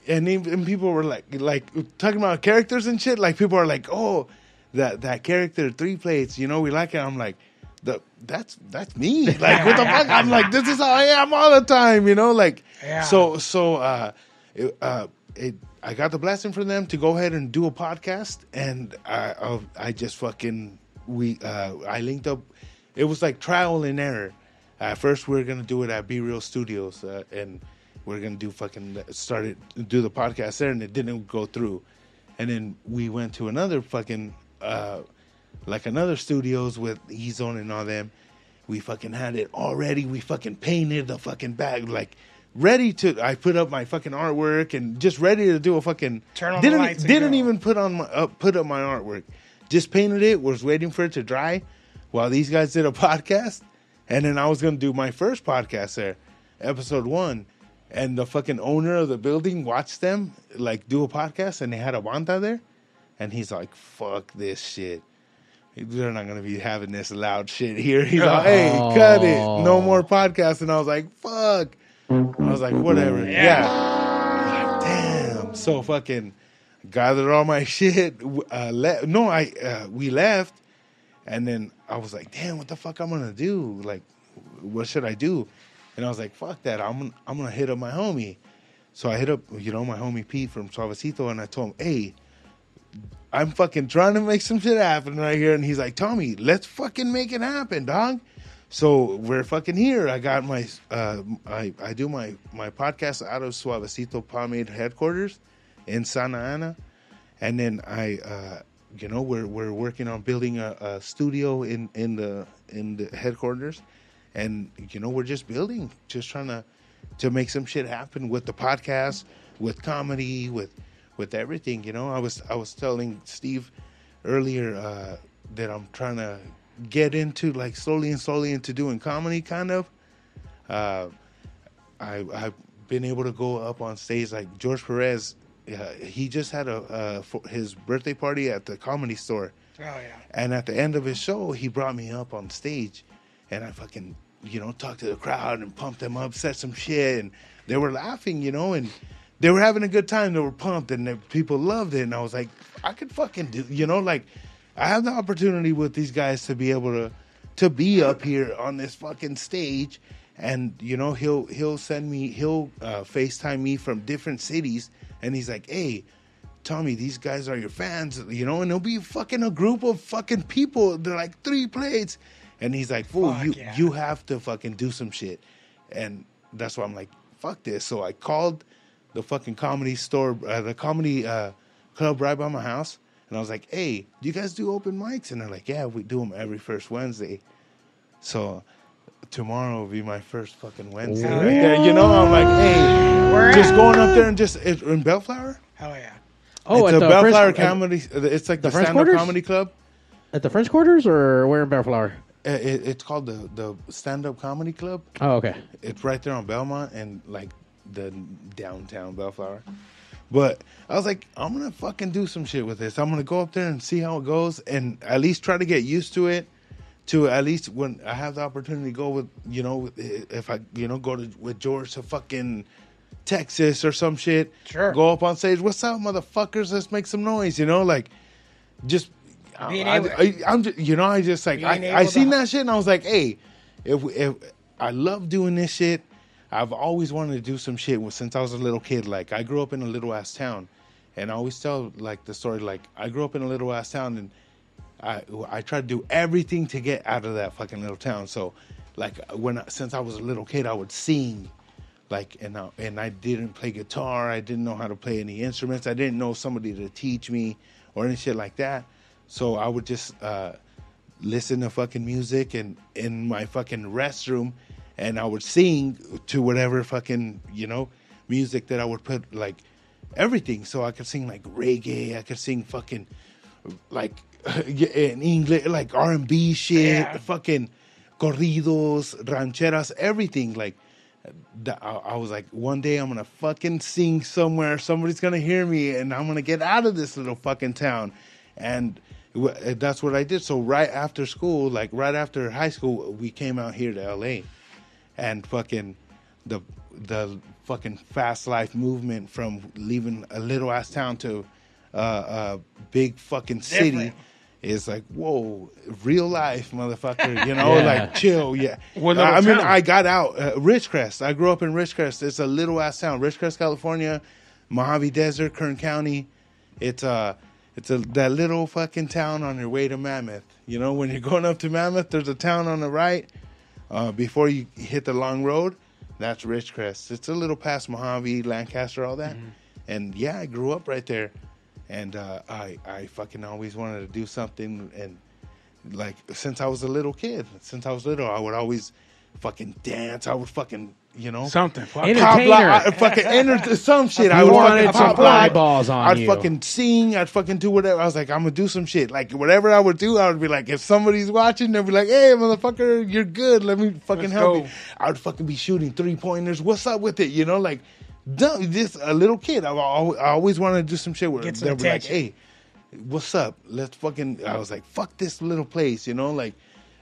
and even people were like like talking about characters and shit like people are like oh that that character three plates you know we like it. I'm like the that's that's me. Like what the fuck? I'm like this is how i am all the time you know like Yeah. so so uh it, uh it i got the blessing from them to go ahead and do a podcast and i i, I just fucking we uh i linked up it was like trial and error. At first we are gonna do it at Be Real Studios, uh, and we are gonna do fucking started do the podcast there, and it didn't go through. And then we went to another fucking uh, like another studios with E Zone and all them. We fucking had it already. We fucking painted the fucking bag like ready to. I put up my fucking artwork and just ready to do a fucking. Turn on the didn't lights didn't even put on my up put up my artwork. Just painted it. Was waiting for it to dry, while these guys did a podcast, and then I was gonna do my first podcast there, episode one, and the fucking owner of the building watched them like do a podcast, and they had a banta there, and he's like, "Fuck this shit." They're not gonna be having this loud shit here. He's like, "Hey, cut it! No more podcast And I was like, "Fuck!" I was like, "Whatever." Yeah. Like, damn. So fucking gathered all my shit. Uh, le- no, I uh, we left, and then I was like, "Damn, what the fuck I'm gonna do? Like, what should I do?" And I was like, "Fuck that! I'm I'm gonna hit up my homie." So I hit up, you know, my homie Pete from Suavecito, and I told him, "Hey, I'm fucking trying to make some shit happen right here." And he's like, "Tommy, let's fucking make it happen, dog." So we're fucking here. I got my, uh, I I do my my podcast out of Suavecito Pomade headquarters in Santa Ana, and then I, uh, you know, we're we're working on building a, a studio in in the in the headquarters, and you know we're just building, just trying to to make some shit happen with the podcast, with comedy, with with everything. You know, I was I was telling Steve earlier uh, that I'm trying to get into like slowly and slowly into doing comedy, kind of. Uh, I I've been able to go up on stage like George Perez. Uh, he just had a uh, for his birthday party at the comedy store. Oh yeah. And at the end of his show, he brought me up on stage, and I fucking you know, talk to the crowd and pump them up, set some shit, and they were laughing, you know, and they were having a good time. They were pumped, and the people loved it. And I was like, I could fucking do, you know, like I have the opportunity with these guys to be able to to be up here on this fucking stage, and you know, he'll he'll send me, he'll uh, Facetime me from different cities, and he's like, hey. Tommy, these guys are your fans, you know, and it'll be fucking a group of fucking people. They're like three plates, and he's like, "Fool, Fuck you yeah. you have to fucking do some shit," and that's why I'm like, "Fuck this." So I called the fucking comedy store, uh, the comedy uh, club right by my house, and I was like, "Hey, do you guys do open mics?" And they're like, "Yeah, we do them every first Wednesday." So tomorrow will be my first fucking Wednesday Hell right yeah. there. You know, I'm like, "Hey, Where just at? going up there and just it, in Bellflower." Hell yeah. Oh, it's at a the Bellflower French, comedy. It's like the, French stand-up comedy club. at the French Quarters or where in Bellflower? Uh, It, it's called the the stand-up comedy club. Oh, okay. It's right there on Belmont and like the downtown Bellflower. But I was like, I'm gonna fucking do some shit with this. I'm gonna go up there and see how it goes, and at least try to get used to it. To at least when I have the opportunity to go with, you know, if I, you know, go to with George to fucking Texas or some shit. Sure. Go up on stage. What's up, motherfuckers? Let's make some noise. You know, like just. Oh, Being I, able- I, I'm just, you know, I just like I, I seen to- that shit and I was like, hey, if if I love doing this shit, I've always wanted to do some shit since I was a little kid. Like I grew up in a little ass town, and I always tell like the story. Like I grew up in a little ass town, and I I tried to do everything to get out of that fucking little town. So, like when I- since I was a little kid, I would sing, like and I, and I didn't play guitar. I didn't know how to play any instruments. I didn't know somebody to teach me or any shit like that. So I would just uh, listen to fucking music and in my fucking restroom, and I would sing to whatever fucking you know music that I would put like everything. So I could sing like reggae. I could sing fucking like in English, like R and B shit, Yeah. fucking corridos, rancheras, everything. Like I, I was like, one day I'm gonna fucking sing somewhere. Somebody's gonna hear me, and I'm gonna get out of this little fucking town. And w- uh, that's what I did. So right after school, like right after high school, we came out here to LA, and fucking the the fucking fast life movement from leaving a little ass town to uh, a big fucking city Different. is like whoa, real life, motherfucker. You know, Yeah. like chill, yeah. What little I mean. I got out uh, Ridgecrest. I grew up in Ridgecrest. It's a little ass town, Ridgecrest, California, Mojave Desert, Kern County. It's uh it's a that little fucking town on your way to Mammoth. You know, when you're going up to Mammoth, there's a town on the right uh, before you hit the long road. That's Ridgecrest. It's a little past Mojave, Lancaster, all that. And yeah, I grew up right there, and uh, I I fucking always wanted to do something. And like since I was a little kid, since I was little, I would always fucking dance. I would fucking you know Something. Fuck. Enter- pop Entertainer. I fucking enter some shit. I would wanted fucking some pop live. eyeballs on I'd you. fucking sing. I'd fucking do whatever. I was like, I'm gonna do some shit. Like whatever I would do, I would be like, if somebody's watching, they'd be like, Hey, motherfucker, you're good. Let me fucking Let's help go. you. I would fucking be shooting three pointers. What's up with it? You know, like, dumb, just a little kid. I, I always wanted to do some shit where Get some they'd be like. Hey, what's up? Let's fucking. I was like, fuck this little place. You know, like.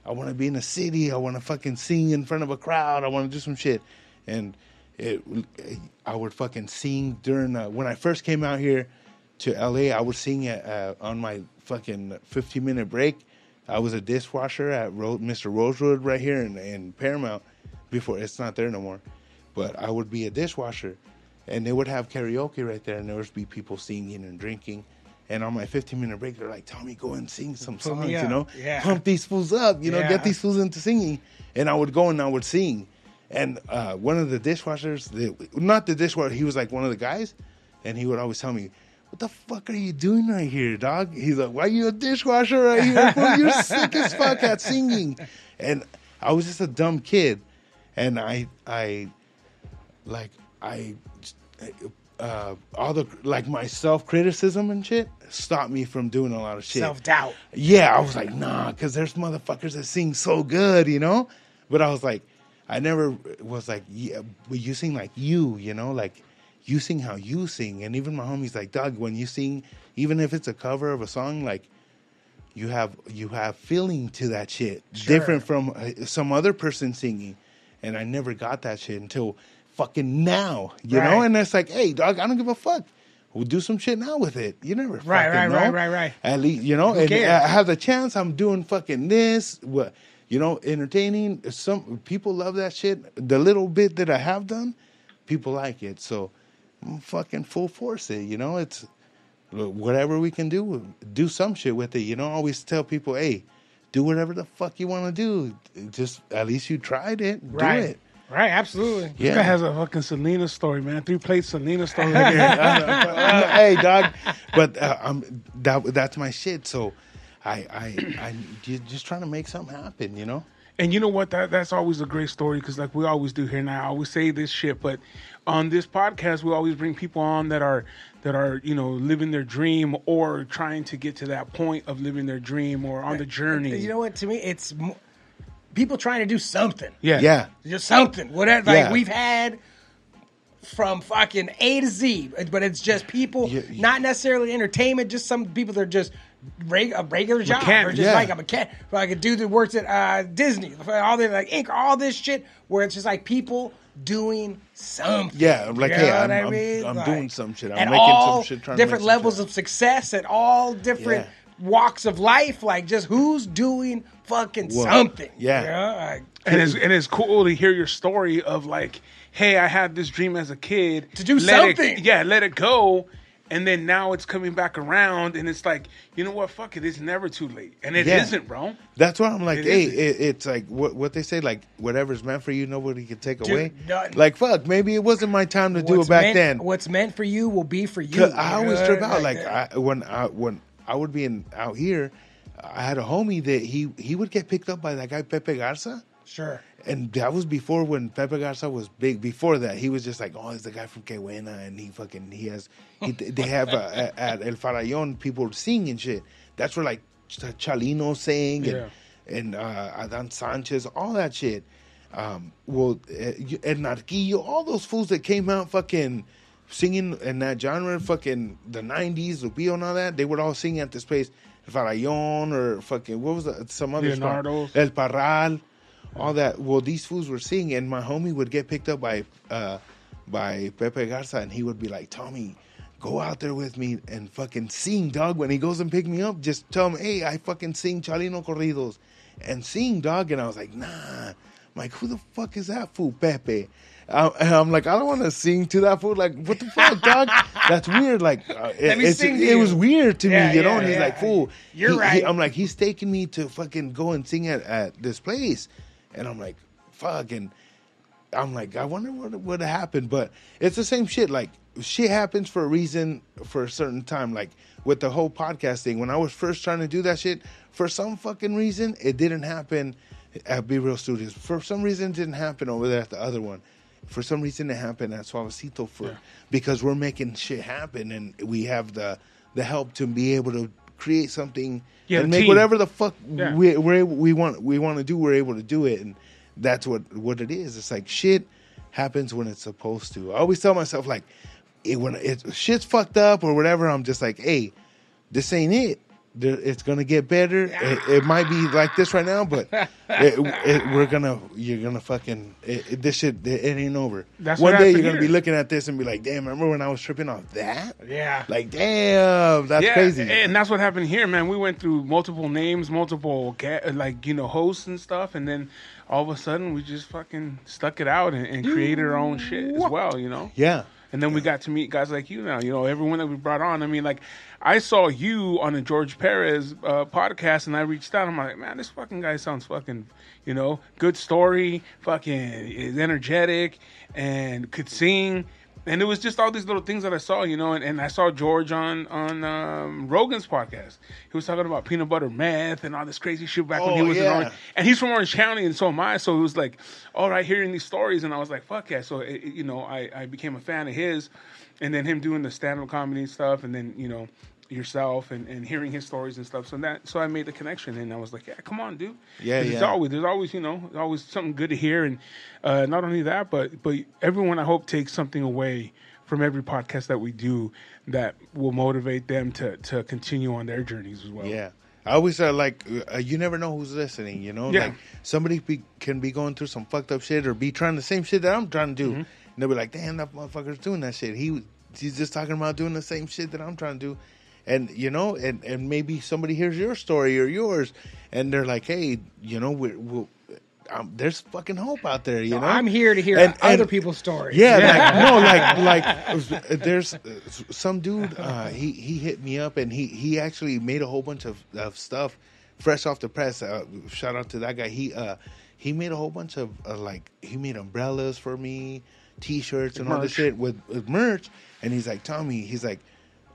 I want to be in a city. I want to fucking sing in front of a crowd. I want to do some shit. And it, I would fucking sing during uh, when I first came out here to LA. I would sing uh, on my fucking 15 minute break. I was a dishwasher at Ro- Mr. Rosewood right here in, in Paramount. Before it's not there no more, but I would be a dishwasher, and they would have karaoke right there, and there would be people singing and drinking. And on my 15 minute break, they're like, "Tommy, go and sing some songs, you know, Yeah. pump these fools up, you know, Yeah. get these fools into singing." And I would go and I would sing. And uh, one of the dishwashers, the, not the dishwasher, he was like one of the guys, and he would always tell me, "What the fuck are you doing right here, dog?" He's like, "Why you a dishwasher right here? You're sick as fuck at singing." And I was just a dumb kid, and I, I, like, I, uh, all the like my self criticism and shit stopped me from doing a lot of shit. Self doubt. Yeah, I was like, nah, because there's motherfuckers that sing so good, you know? But I was like, I never was like, yeah, but you sing like you, you know? Like, you sing how you sing. And even my homie's like, Doug, when you sing, even if it's a cover of a song, like, you have you have feeling to that shit different from uh, some other person singing and i never got that shit until fucking now you know and it's like hey dog i don't give a fuck we'll do some shit now with it you never Right, fucking right, know. right, right, right. at least you know and cares? i have the chance i'm doing fucking this what you know entertaining some people love that shit the little bit that i have done people like it so I'm fucking full force it you know it's whatever we can do, do some shit with it. You know, I always tell people, hey, do whatever the fuck you want to do. Just at least you tried it. Right. Do it. Right, absolutely. This guy Yeah. has a fucking Selena story, man. Three plate Selena story. right here. Hey, dog. But uh, I'm that that's my shit. So I I I ju- just trying to make something happen. You know. And you know what? That that's always a great story because, like we always do here, now, I always say this shit, but on this podcast, we always bring people on that are that are you know living their dream or trying to get to that point of living their dream or on the journey. You know what? To me, it's mo- people trying to do something. yeah, Yeah. Just something. Whatever. Like Yeah. we've had from fucking A to Z, but it's just people, Yeah. not necessarily entertainment. Just some people that are just reg- a regular job, or Mechanic. just Yeah. like a mechanic, like a dude that works at uh, Disney, all the like Inc. All this shit, where it's just like people doing something. Yeah, I'm like, You hey, know I'm- what I I'm- mean? I'm Like, doing some shit. I'm at making some all shit, trying to different make some levels shit. of success at all different Yeah. walks of life. Like just who's doing fucking What? something. Yeah. You know? Like, and it's and it's cool to hear your story of like, hey, I had this dream as a kid To do let it- something. yeah, let it go, and then now it's coming back around, and it's like, you know what? Fuck it, it's never too late, and it Yeah. not bro. That's why I'm like, It hey, it, it's like what what they say, like whatever's meant for you, nobody can take Dude, away. Like fuck, maybe it wasn't my time to do it back meant, then. What's meant for you will be for you. I always trip out like that. I, when I when I would be in out here, I had a homie that he he would get picked up by that guy Pepe Garza, sure. and that was before when Pepe Garza was big. Before that, he was just like, oh, it's the guy from Que Buena, and he fucking he has he, they have uh, at, at El Farallon people sing and shit. That's where like Ch- Chalino sang and Yeah. and uh, Adan Sanchez, all that shit. Um, well, uh, you- Narquillo, all those fools that came out fucking singing in that genre, fucking the '90s, Lupillo and all that. They would all sing at this place, Farallon or fucking what was that? Some other spot. Leonardo's. El Parral, all that. Well, these fools were singing, and my homie would get picked up by uh, by Pepe Garza, and he would be like, Tommy, go out there with me and fucking sing, dog. When he goes and pick me up, just tell him, hey, I fucking sing Chalino Corridos and sing, dog. And I was like, nah. I'm like, who the fuck is that fool, Pepe? And I'm like, I don't want to sing to that fool. Like, what the fuck, dog? That's weird. Like, uh, it, me it's- sing to it was weird to Yeah, me, you know. yeah, and he's yeah. like, fool, You're he- he- right. I'm like, he's taking me to fucking go and sing at, at this place, and I'm like, fuck, and I'm like, I wonder what would have happened, but it's the same shit. Like, shit happens for a reason for a certain time. Like with the whole podcast thing, when I was first trying to do that shit, for some fucking reason, it didn't happen at Be Real Studios. For some reason, it didn't happen over there at the other one. For some reason, it happened at Suavecito for because we're making shit happen and we have the the help to be able to create something Yeah, and make team. whatever the fuck Yeah. we we're able, we want we want to do. We're able to do it, and that's what what it is. It's like shit happens when it's supposed to. I always tell myself like it, when it shit's fucked up or whatever. I'm just like, hey, this ain't it. It's gonna get better. It, it might be like this right now, but it, it, we're gonna you're gonna fucking this shit. It, ain't over. That's One day you're gonna be looking at this and be like, damn, remember when I was tripping off that? Yeah. Like, damn, that's yeah, crazy. and that's what happened here, man. We went through multiple names, multiple like you know hosts and stuff, and then all of a sudden we just fucking stuck it out and, and created our own shit as well, you know. yeah. And then we got to meet guys like you now. You know, everyone that we brought on. I mean, like, I saw you on the George Perez uh, podcast, and I reached out. I'm like, man, this fucking guy sounds fucking, you know, good story, fucking is energetic, and could sing. And it was just all these little things that I saw, you know. And, and I saw George on on um, Rogan's podcast. He was talking about peanut butter meth and all this crazy shit back when he Oh, was in. Orange. And he's from Orange County, and so am I. So it was like, all right, hearing these stories, and I was like, fuck yeah. So it, it- you know, I, I became a fan of his, and then him doing the stand up comedy stuff, and then you know yourself and, and hearing his stories and stuff. So that so I made the connection, and I was like, yeah, come on, dude. Yeah, There's yeah. always there's always you know always something good to hear, and uh, not only that, but but everyone I hope takes something away from every podcast that we do that will motivate them to to continue on their journeys as well. Yeah. I always uh, like uh, you never know who's listening. You know, Yeah. like somebody be, can be going through some fucked up shit or be trying the same shit that I'm trying to do, Mm-hmm. and they'll be like, "Damn, that motherfucker's doing that shit." He he's just talking about doing the same shit that I'm trying to do, and you know, and and maybe somebody hears your story or yours, and they're like, "Hey, you know, we're." we're um, there's fucking hope out there, you know. I'm here to hear And- other and- people's stories. yeah, like no, like like there's uh, some dude. Uh, he he hit me up and he he actually made a whole bunch of, of stuff fresh off the press. Uh, shout out to that guy. He uh he made a whole bunch of uh, like he made umbrellas for me, t-shirts and all this shit with, with merch. And he's like, Tommy, he's like,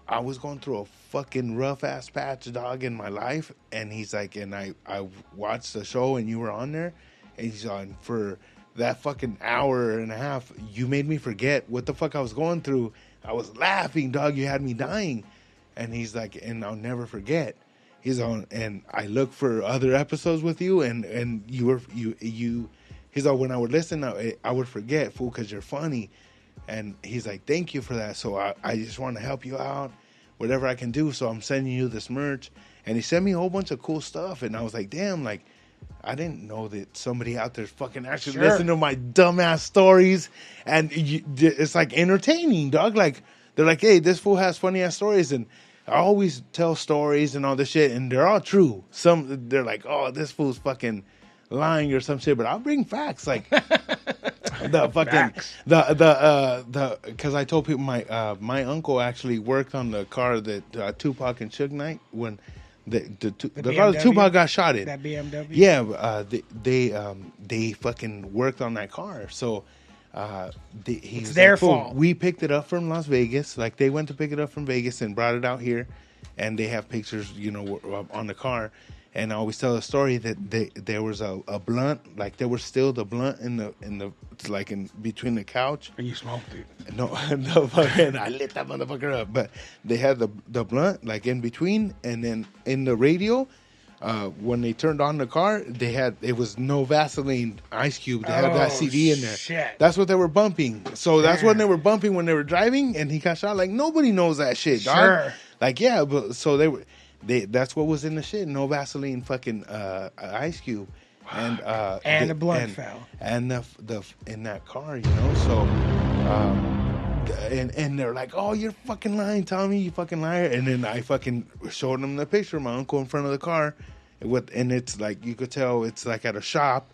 I was going through a fucking rough ass patch, dog, in my life, and he's like, and I I watched the show and you were on there, and he's on for that fucking hour and a half. You made me forget what the fuck I was going through. I was laughing, dog. You had me dying, and he's like, and I'll never forget. He's on, and I look for other episodes with you, and and you were you you. He's like, when I would listen, I, I would forget, fool, because you're funny. And he's like, thank you for that. So I, I just want to help you out, whatever I can do. So I'm sending you this merch. And he sent me a whole bunch of cool stuff. And I was like, damn, like, I didn't know that somebody out there's fucking actually Sure. listening to my dumbass stories. And you, it's like entertaining, dog. Like, they're like, hey, this fool has funny ass stories. And I always tell stories and all this shit. And they're all true. Some, they're like, oh, this fool's fucking lying or some shit. But I'll bring facts. Like, the fucking Facts. the the uh the because I told people my uh my uncle actually worked on the car that uh, Tupac and Suge Knight when the the, the, the car that? Tupac got shot in That BMW? yeah uh they they um they fucking worked on that car so uh they, he It's their like, fault." we picked it up from Las Vegas like they went to pick it up from Vegas and brought it out here and they have pictures you know on the car and I always tell the story that they, there was a, a blunt, like there was still the blunt in the in the like in between the couch. And you smoked it. No, no, fucking, I lit that motherfucker up. But they had the the blunt like in between, and then in the radio, uh, when they turned on the car, they had it was no Vaseline Ice Cube. They had that Oh, CD in there. shit. That's what they were bumping. So that's when they were bumping when they were driving, and he got shot. Like nobody knows that shit, dog. Sure. Like yeah, but so they were. They, that's what was in the shit. No Vaseline, fucking uh, Ice Cube, and uh, And they- the blunt and- fell. and the the in that car, you know. So, um, and and they're like, "Oh, you're fucking lying, Tommy, you fucking liar!" And then I fucking showed them the picture of my uncle in front of the car, with and it's like you could tell it's like at a shop,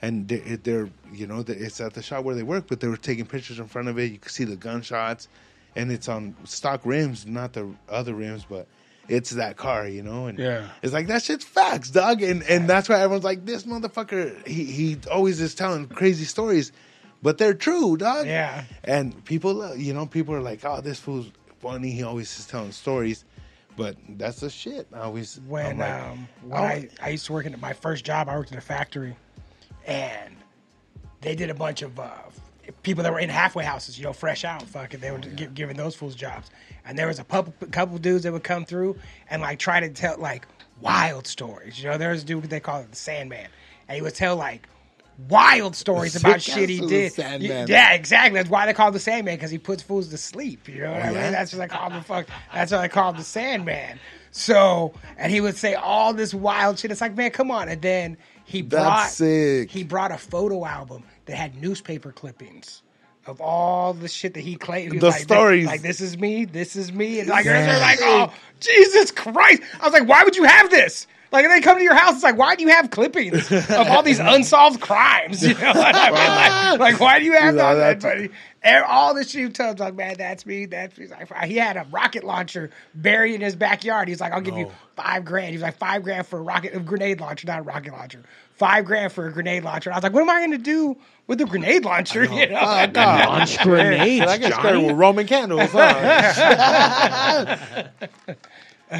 and they- they're you know it's at the shop where they work, but they were taking pictures in front of it. You could see the gunshots, and it's on stock rims, not the other rims, but. It's that car, you know, and Yeah. it's like that shit's facts, dog, and and that's why everyone's like, this motherfucker. He he always is telling crazy stories, but they're true, dog. Yeah. And people, uh, you know, people are like, oh, this fool's funny. He always is telling stories, but that's the shit. I always when like, um when oh, I, I used to work in my first job i worked in a factory and they did a bunch of uh people that were in halfway houses you know fresh out fucking they were oh, gi- giving those fools jobs and there was a couple, couple dudes that would come through and like try to tell like wild stories you know there was a dude they call it the sandman and he would tell like wild stories about shit he did the Sandman. yeah exactly that's why they call him the sandman because he puts fools to sleep you know what i Oh, yeah? mean that's what they call the fuck that's what I call him the Sandman. So, and he would say all this wild shit. It's like, man, come on. And then he brought sick. he brought a photo album that had newspaper clippings of all the shit that he claimed. He The like, stories. Like, this is me, this is me. And like, they're like, oh, Jesus Christ. I was like, why would you have this? Like, and they come to your house, it's like, why do you have clippings of all these unsolved crimes? You know what I mean? Like, like, why do you have know, that, buddy? And all the shit he tells, like, man, that's me, that's me. Like, he had a rocket launcher buried in his backyard. He's like, I'll give you five grand. He was like, five grand for a rocket, a grenade launcher, not a rocket launcher. Five grand for a grenade launcher. I was like, what am I going to do with a grenade launcher? You know? fuck off. Launch grenades, I get scared Johnny. with Roman candles. Huh?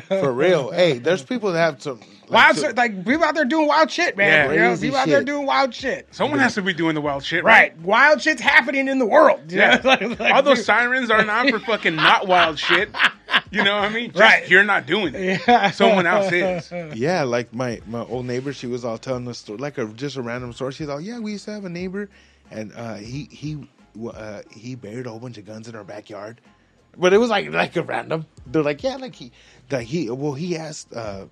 For real. Hey, there's people that have some like, Wild so- like people out there doing wild shit, man. Yeah. you know, Crazy people out there doing wild shit. Someone has to be doing the wild shit, right? Right, wild shit's happening in the world. Yeah. Like- like All those we- sirens are not for fucking not wild shit. You know what I mean? Just Right. You're not doing it. Someone else is. Yeah, like my my old neighbor, she was all telling the story, like a just a random story. She's all, yeah, we used to have a neighbor, and uh, he he uh, he buried a whole bunch of guns in our backyard, but it was like like a random. They're like, yeah, like he like he well he asked uh,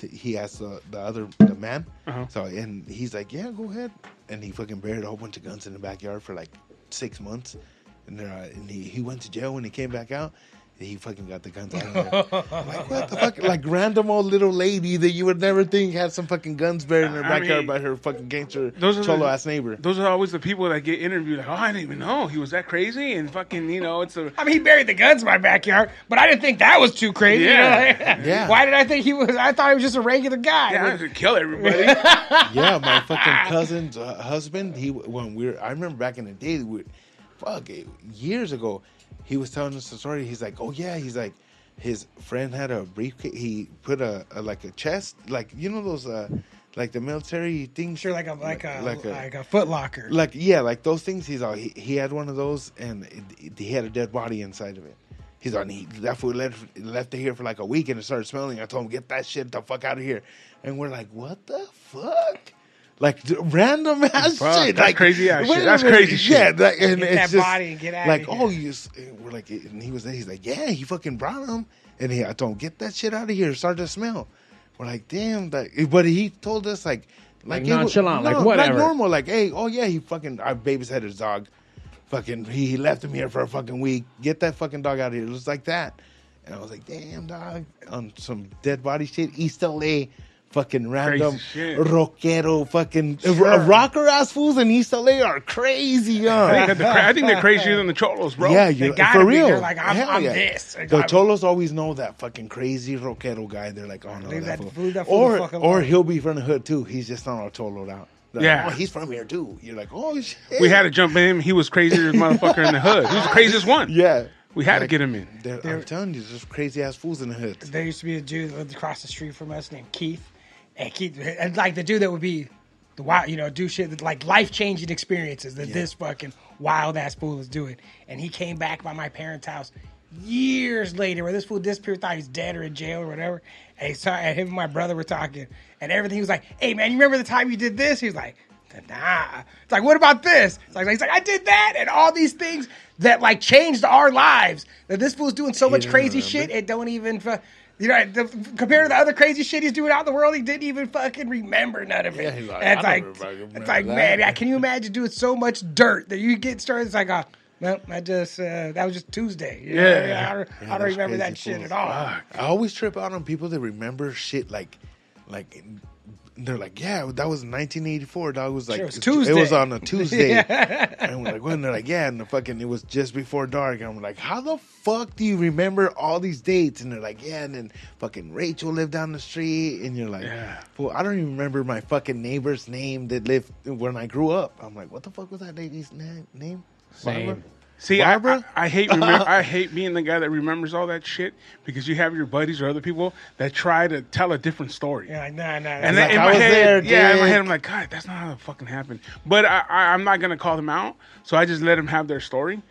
he asked the, the other the man. Uh-huh. So and he's like, yeah, go ahead. And he fucking buried a whole bunch of guns in the backyard for like six months. And, uh, and he, he went to jail when he came back out. He fucking got the guns out of there. like what the fuck? Like random old little lady that you would never think had some fucking guns buried in her I backyard mean, by her fucking gangster those are the- cholo ass neighbor. Those are always the people that get interviewed. Like, oh, I didn't even know he was that crazy, and fucking, you know, it's a I mean, he buried the guns in my backyard, but I didn't think that was too crazy. you know, Yeah. like- Yeah. Why did I think he was? I thought he was just a regular guy. yeah, I Like, should kill everybody. yeah, my fucking cousin's uh, husband. He when we were, I remember back in the day, we, fuck, years ago, he was telling us the story. He's like, oh yeah, he's like, his friend had a briefcase. He put a, a like a chest, like you know those, uh, like the military things. sure, like a like a Like like a- a, Foot Locker. like yeah, like those things. He's all he, he had one of those, and it, it- he had a dead body inside of it. He's on. He that fool left left it here for like a week, and it started smelling. I told him get that shit the fuck out of here, and we're like, what the fuck? Like random ass Fuck, shit. that's like crazy ass shit. That's minute, crazy Yeah, shit. like, and Get it's that just body and get outta like, here. oh, you. s- We're like, and he was there. He's like, yeah, he fucking brought him, and he, I don't get that shit out of here. It started to smell. We're like, damn, that. Eh, but he told us like. Like it was- nonchalant, like no, whatever. Like normal, like, hey, oh yeah, he fucking, I babysat his dog. Fucking, he, he left him here for a fucking week. Get that fucking dog out of here. It was like that. And I was like, damn, dog. On some dead body shit. East LA, fucking random rockero, fucking uh, rocker ass fools in East LA are crazy, I think, the I think they're crazier than the cholos, bro. Yeah, gotta for be. real. They're like, I'm- Hell I'm yeah. this. The I'm- cholos always know that fucking crazy rockero guy. They're like, oh no, that, that- fool. leave that fool or or alone. he'll be from the hood too. He's just not all choloed out. Like, Yeah. oh, he's from here too. You're like, oh shit. We had to jump in. He was crazier than motherfucker in the hood. He was the craziest one. yeah. We had to get him in. They're, I'm telling you, there's just crazy ass fools in the hood. There used to be a dude lived across the street from us named Keith, and Keith, and like the dude that would be the wild, you know, do shit like life changing experiences that this fucking wild ass fool is doing. And he came back by my parents' house years later, where this fool disappeared, thought he was dead or in jail or whatever. And he saw, and him and my brother were talking, and everything. He was like, "Hey man, you remember the time you did this?" He was like. Nah. It's like, what about this? It's like, he's like, I did that, and all these things that like changed our lives. That this fool's doing so much crazy shit, it don't even. You know, the, compared to the other crazy shit he's doing out in the world, he didn't even fucking remember none of it. Yeah, like, it's like, it's like, that. man, can you imagine doing so much dirt that you get started? It's like, uh, well, I just uh, that was just Tuesday. You know, Yeah. I don't, I don't remember that shit fools. at all. I always trip out on people that remember shit like, like they're like, yeah, that was 1984. That was like Sure, it was It was on a Tuesday, and we're like, when they're like, yeah, and the fucking it was just before dark. And I'm like, how the fuck do you remember all these dates? And they're like, yeah, and then fucking Rachel lived down the street, and you're like, Yeah. well, I don't even remember my fucking neighbor's name that lived when I grew up. I'm like, what the fuck was that lady's na- name? Same. See, I, Barbara? I, I hate remem- I hate being the guy that remembers all that shit because you have your buddies or other people that try to tell a different story. Yeah, nah, nah. And then like, in I my was head, there, yeah, in my head, I'm like, God, that's not how it fucking happened. But I, I, I'm not gonna call them out, so I just let them have their story.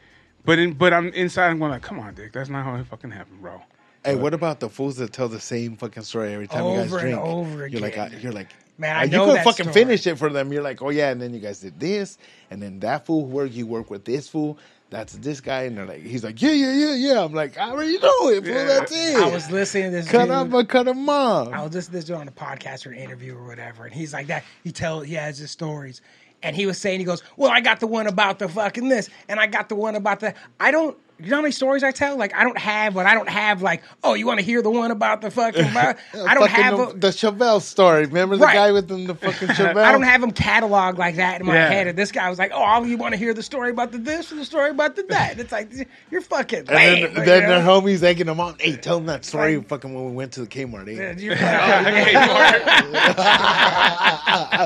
But in, but I'm inside, I'm going like, come on, Dick, that's not how it fucking happened, bro. Hey, what about the fools that tell the same fucking story every time you guys drink Over and drink? over You're like. I, you're like, Man, I uh, know you could that fucking story. finish it for them. You're like, oh yeah, and then you guys did this, and then that fool who work you work with this fool. That's this guy, and they're like, he's like, yeah, yeah, yeah, yeah. I'm like, I already know it, fool. Yeah. That's it. I was listening to this cut dude. up cut him off. I was listening to this dude on a podcast or an interview or whatever, and he's like that. He tell he has his stories, and he was saying he goes, "Well, I got the one about the fucking this, and I got the one about the. I don't. You know how many stories I tell? Like I don't have, but I don't have like, oh, you want to hear the one about the fucking? I don't Fucking have the, a, the Chevelle story. Remember the Right. guy with the, the fucking Chevelle? I don't have them cataloged like that in my Yeah. head. And this guy was like, "Oh, you want to hear the story about the this and the story about the that?" And it's like you're fucking And lame. then, like, then you their homies egging them on. Hey, tell them that story. Like- fucking when we went to the Kmart. Eh? You're like,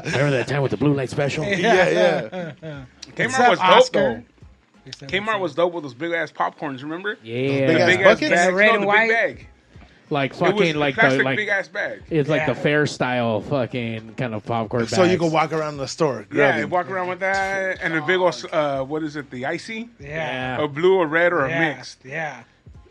Remember that time with the blue light special? yeah, yeah. Kmart What's up, was dope Oscar? though. Kmart was dope with those big ass popcorns. Remember? Yeah, big ass Big ass buckets? bags. The red no, and the white? big bag. like fucking like the plastic like big ass bag. it's like the fair style fucking kind of popcorn. So you bags. can walk around the store. Yeah, grabbing. walk around with that and a big old uh, what is it? The icy, yeah, a blue, or red, or a mixed. yeah.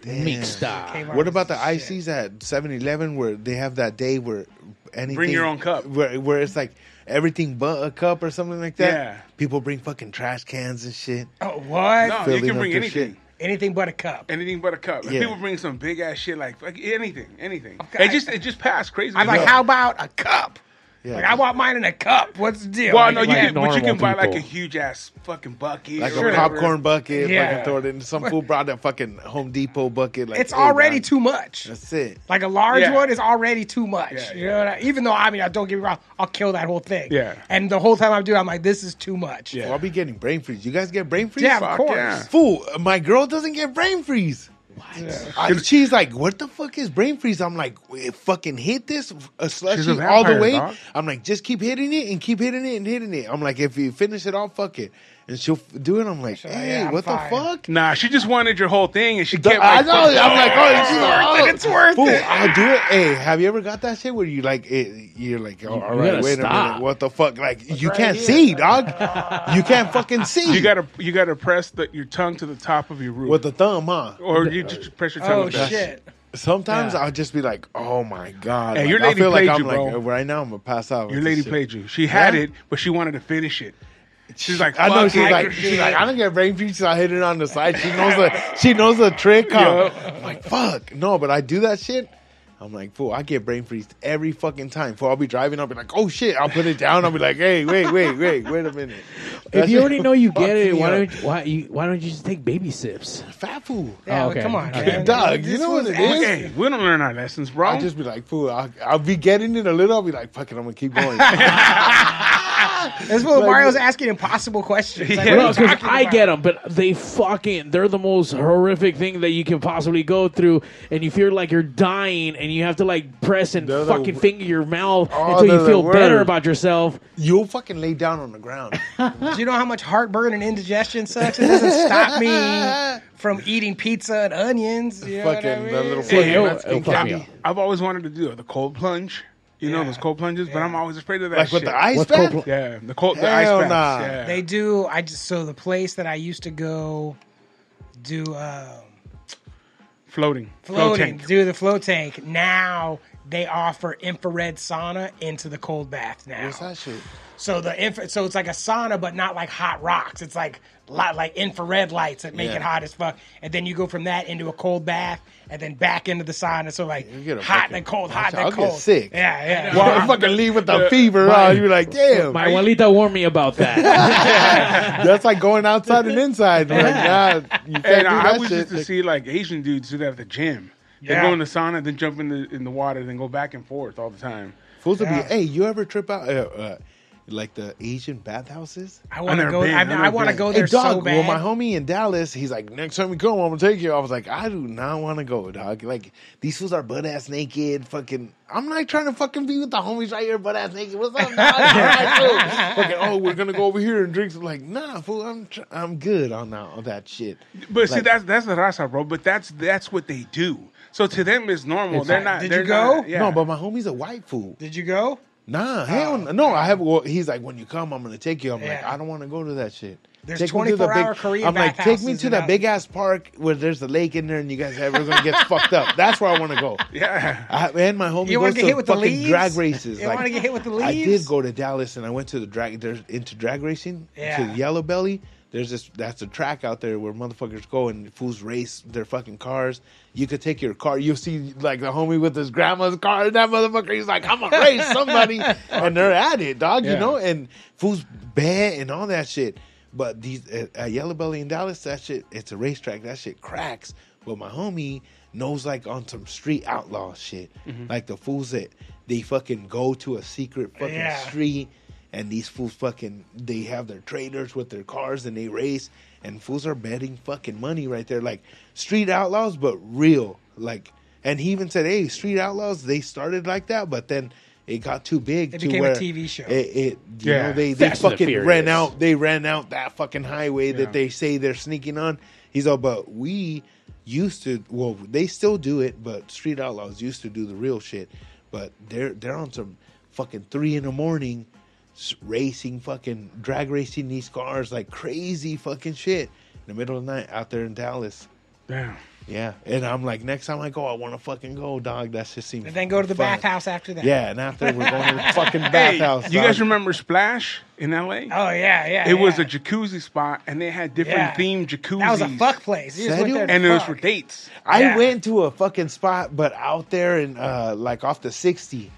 mixed up. What about the shit. At 7-Eleven where they have that day where anything Bring your own cup. where where it's like everything but a cup or something like that. Yeah. People bring fucking trash cans and shit. Oh, what? No, you can bring anything. shit. anything but a cup. Anything but a cup. Yeah. people bring some big ass shit like, like anything, anything. Okay. It just it just passed crazy. I'm like, enough. how about a cup? Yeah. Like, I want mine in a cup. What's the deal? Well, Like, no, you like can, but you normal can buy like a huge ass fucking bucket, like or a popcorn bucket. Yeah. Fucking throw it in. Some fool brought that fucking Home Depot bucket. Like it's hey, already man, too much. That's it. Like a large Yeah. one is already too much. Yeah, you know what I, even though I mean, I don't get me wrong, I'll kill that whole thing. Yeah. And the whole time I'm doing, I'm like, this is too much. Yeah. Well, I'll be getting brain freeze. You guys get brain freeze? Yeah, of Fuck course. yeah. Fool, my girl doesn't get brain freeze. I, she's like, what the fuck is brain freeze? I'm like, "Wait, fucking hit this uh, slushy She's a all the way. dog. I'm like, just keep hitting it and keep hitting it and hitting it. I'm like, if you finish it all, fuck it. And she'll f- do it. I'm like, like, hey, yeah, I'm what fine. the fuck? Nah, she just wanted your whole thing, and she The- kept. I Like, know. I'm like, oh, she's like, oh, It's worth fool, it. I'll do it. Hey, have you ever got that shit where you like, it, you're like, oh, all you right, gotta wait a stop. minute, what the fuck? Like, you right can't here. see, dog. You can't fucking see. You gotta you gotta press the, your tongue to the top of your roof, with the thumb, huh? or you just press your tongue. Oh with that. shit. Sometimes Yeah. I'll just be like, "Oh my god!" Hey, Like, your I lady feel like played I'm you, like bro. right now. I'm gonna pass out. Your with lady this shit. played you. She had Yeah? it, but she wanted to finish it. She's like, I know she's it." like, she's like, I don't get brain freeze. so I hit it on the side. She knows the, she knows the trick. Huh? I'm like, fuck, no, but I do that shit. I'm like, fool, I get brain freeze every fucking time. Fool, I'll be driving, I'll be like, oh shit, I'll put it down. I'll be like, hey, wait, wait, wait, wait a minute. If you already know you get it, why up. don't you, why you why don't you just take baby sips? fat fool? Yeah, Oh, okay. come on, Okay. Doug, you know what was it is? Hey, we don't learn our lessons, bro. I'll just be like, fool, I'll, I'll be getting it a little. I'll be like, fuck it, I'm gonna keep going. That's what Mario's asking impossible questions. Like, Yeah. what No, you 'cause talking I about? get them, but they fucking they're the most horrific thing that you can possibly go through, and you feel like you're dying, and you have to like press and They're fucking w- finger your mouth Oh, until you feel better about yourself. You'll fucking lay down on the ground. Do you know how much heartburn and indigestion sucks? It doesn't stop me from eating pizza and onions. You know what I fucking mean? the little Hey, fucking it'll- Mexican it'll fuck me candy. up. I've always wanted to do the cold plunge. You know those cold plunges, but I'm always afraid of that. Like with the ice What's bath? cold pl- Yeah, the cold, the ice Hell baths. nah. Yeah. They do. I just so the place that I used to go do um, floating, float floating, tank. do the float tank. Now they offer infrared sauna into the cold bath now. What's that shit? So the infra- so it's like a sauna, but not like hot rocks. It's like lot like infrared lights that make Yeah. it hot as fuck. And then you go from that into a cold bath, and then back into the sauna. So like You get a hot fucking- then cold, hot I'll get cold. sick. Yeah, yeah. Well, I fucking leave with the fever. my- uh, you're like, damn. My abuelita warned me about that. That's like going outside and inside. Like, God, you can't And do I, I was shit. used to see like Asian dudes do that at the gym. They go in the sauna, then jump in the in the water, then go back and forth all the time. Fools will Yeah. be, hey, you ever trip out, uh, uh, like the Asian bathhouses? I want to go. been. I, I've mean, I want to been. go Hey, dog, so bad. well, my homie in Dallas, he's like, next time we come, I'm gonna take you. I was like, I do not want to go, dog. Like, these fools are butt ass naked, fucking. I'm not trying to fucking be with the homies right here, butt ass naked. What's up, dog? All right, cool. fucking, oh, we're gonna go over here and drink some. Like, nah, fool, I'm tr- I'm good on that on that shit. But see, that's that's the rasa, bro. But that's that's what they do. So to them, it's normal. they're not. Did they're you go? not- yeah. No, but my homie's a white fool. Did you go? Nah, hell no. Oh, no. I have. Well, he's like, when you come, I'm gonna take you. I'm like, Yeah. I don't want to go to that shit. There's Take me to the 24-hour big- Korean I'm like, take me bathhouses to that big ass park where there's a lake in there, and you guys everyone's gonna get fucked up. That's where I want to go. yeah. I, and my homie You wanna goes get to hit with the fucking leaves? drag races. You wanna get hit with the I did leaves? go to Dallas, and I went to the drag. Into drag racing. Yeah. To Yellow Belly. There's this. That's a track out there where motherfuckers go and fools race their fucking cars. You could take your car. You'll see like the homie with his grandma's car. And that motherfucker, he's like, I'm gonna race somebody, and they're at it, dog. You know, and fools bet and all that shit. But these at, at Yellow Belly in Dallas, that shit, it's a racetrack. That shit cracks. But my homie knows like on some street outlaw shit, Mm-hmm. like the fools that they fucking go to a secret fucking Yeah. street, and these fools fucking they have their traders with their cars and they race, and fools are betting fucking money right there, like street outlaws, but real. Like, and he even said, "Hey, street outlaws, they started like that, but then." It got too big. It to became a TV show. It, it you Yeah. know, they they Fast the fucking ran out. They ran out that fucking highway Yeah. that they say they're sneaking on. He's all, but we used to. Well, they still do it, but street outlaws used to do the real shit. But they're they're on some fucking three in the morning, s- racing fucking drag racing these cars like crazy fucking shit in the middle of the night out there in Dallas. Damn. Yeah, and I'm like, next time I go, I want to fucking go, dog. That shit seems. And then go to the fun. bathhouse after that. Yeah, and after we're going to the fucking Hey, bathhouse. you guys remember Splash in L.A.? Oh yeah, yeah. it was a jacuzzi spot, and they had different Yeah. themed jacuzzis. That was a fuck place. You just went there to and it was for dates. I Yeah. went to a fucking spot, but out there in uh, like off the 60,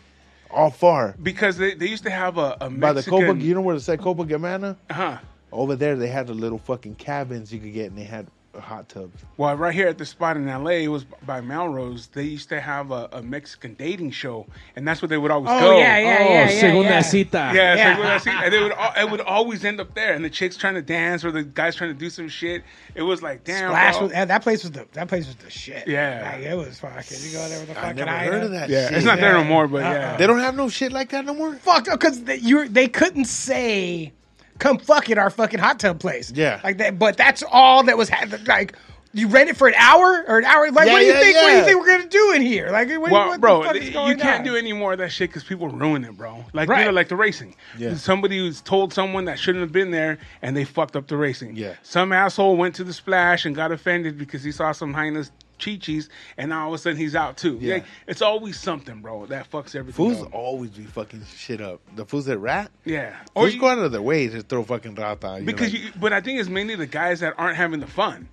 all far because they, they used to have a, a Mexican. by the Copa. You know where it said Copa Gamana? huh. Over there, they had the little fucking cabins you could get, and they had hot tubs. Well, right here at the spot in L.A., it was by Melrose. They used to have a, a Mexican dating show, and that's where they would always Oh go. yeah, yeah, oh, yeah, yeah, segunda yeah. cita. Yeah, Yeah. like what I see. And they would, al- it would always end up there, and the chicks trying to dance or the guys trying to do some shit. It was like, damn, Splash was, that that place was the that place was the shit. Yeah. like, it was fucking. You go there with the I fucking never item. heard of that. yeah, shit. it's not there no more, but Uh-uh. yeah, They don't have no shit like that no more. Fuck, because they, you they couldn't say, "Come fuck at our fucking hot tub place." Yeah. like that. But that's all that was ha- like. You rent it for an hour or an hour? Like, Yeah, what do you yeah, think? What do you think we're gonna do in here? Like, what, Well, what bro, the fuck is you can't on? do any more of that shit because people ruin it, bro. Like you know, like the racing. Yeah. Somebody who's told someone that shouldn't have been there, and they fucked up the racing. Yeah. Some asshole went to the splash and got offended because he saw some highness chi-chis, and now all of a sudden he's out too. Yeah. Like, it's always something, bro. That fucks everything. Fools up. always be fucking shit up. The fools that rat. Yeah. Or Fools you, go out of their way to throw fucking rata. You're because like, you, but I think it's mainly the guys that aren't having the fun.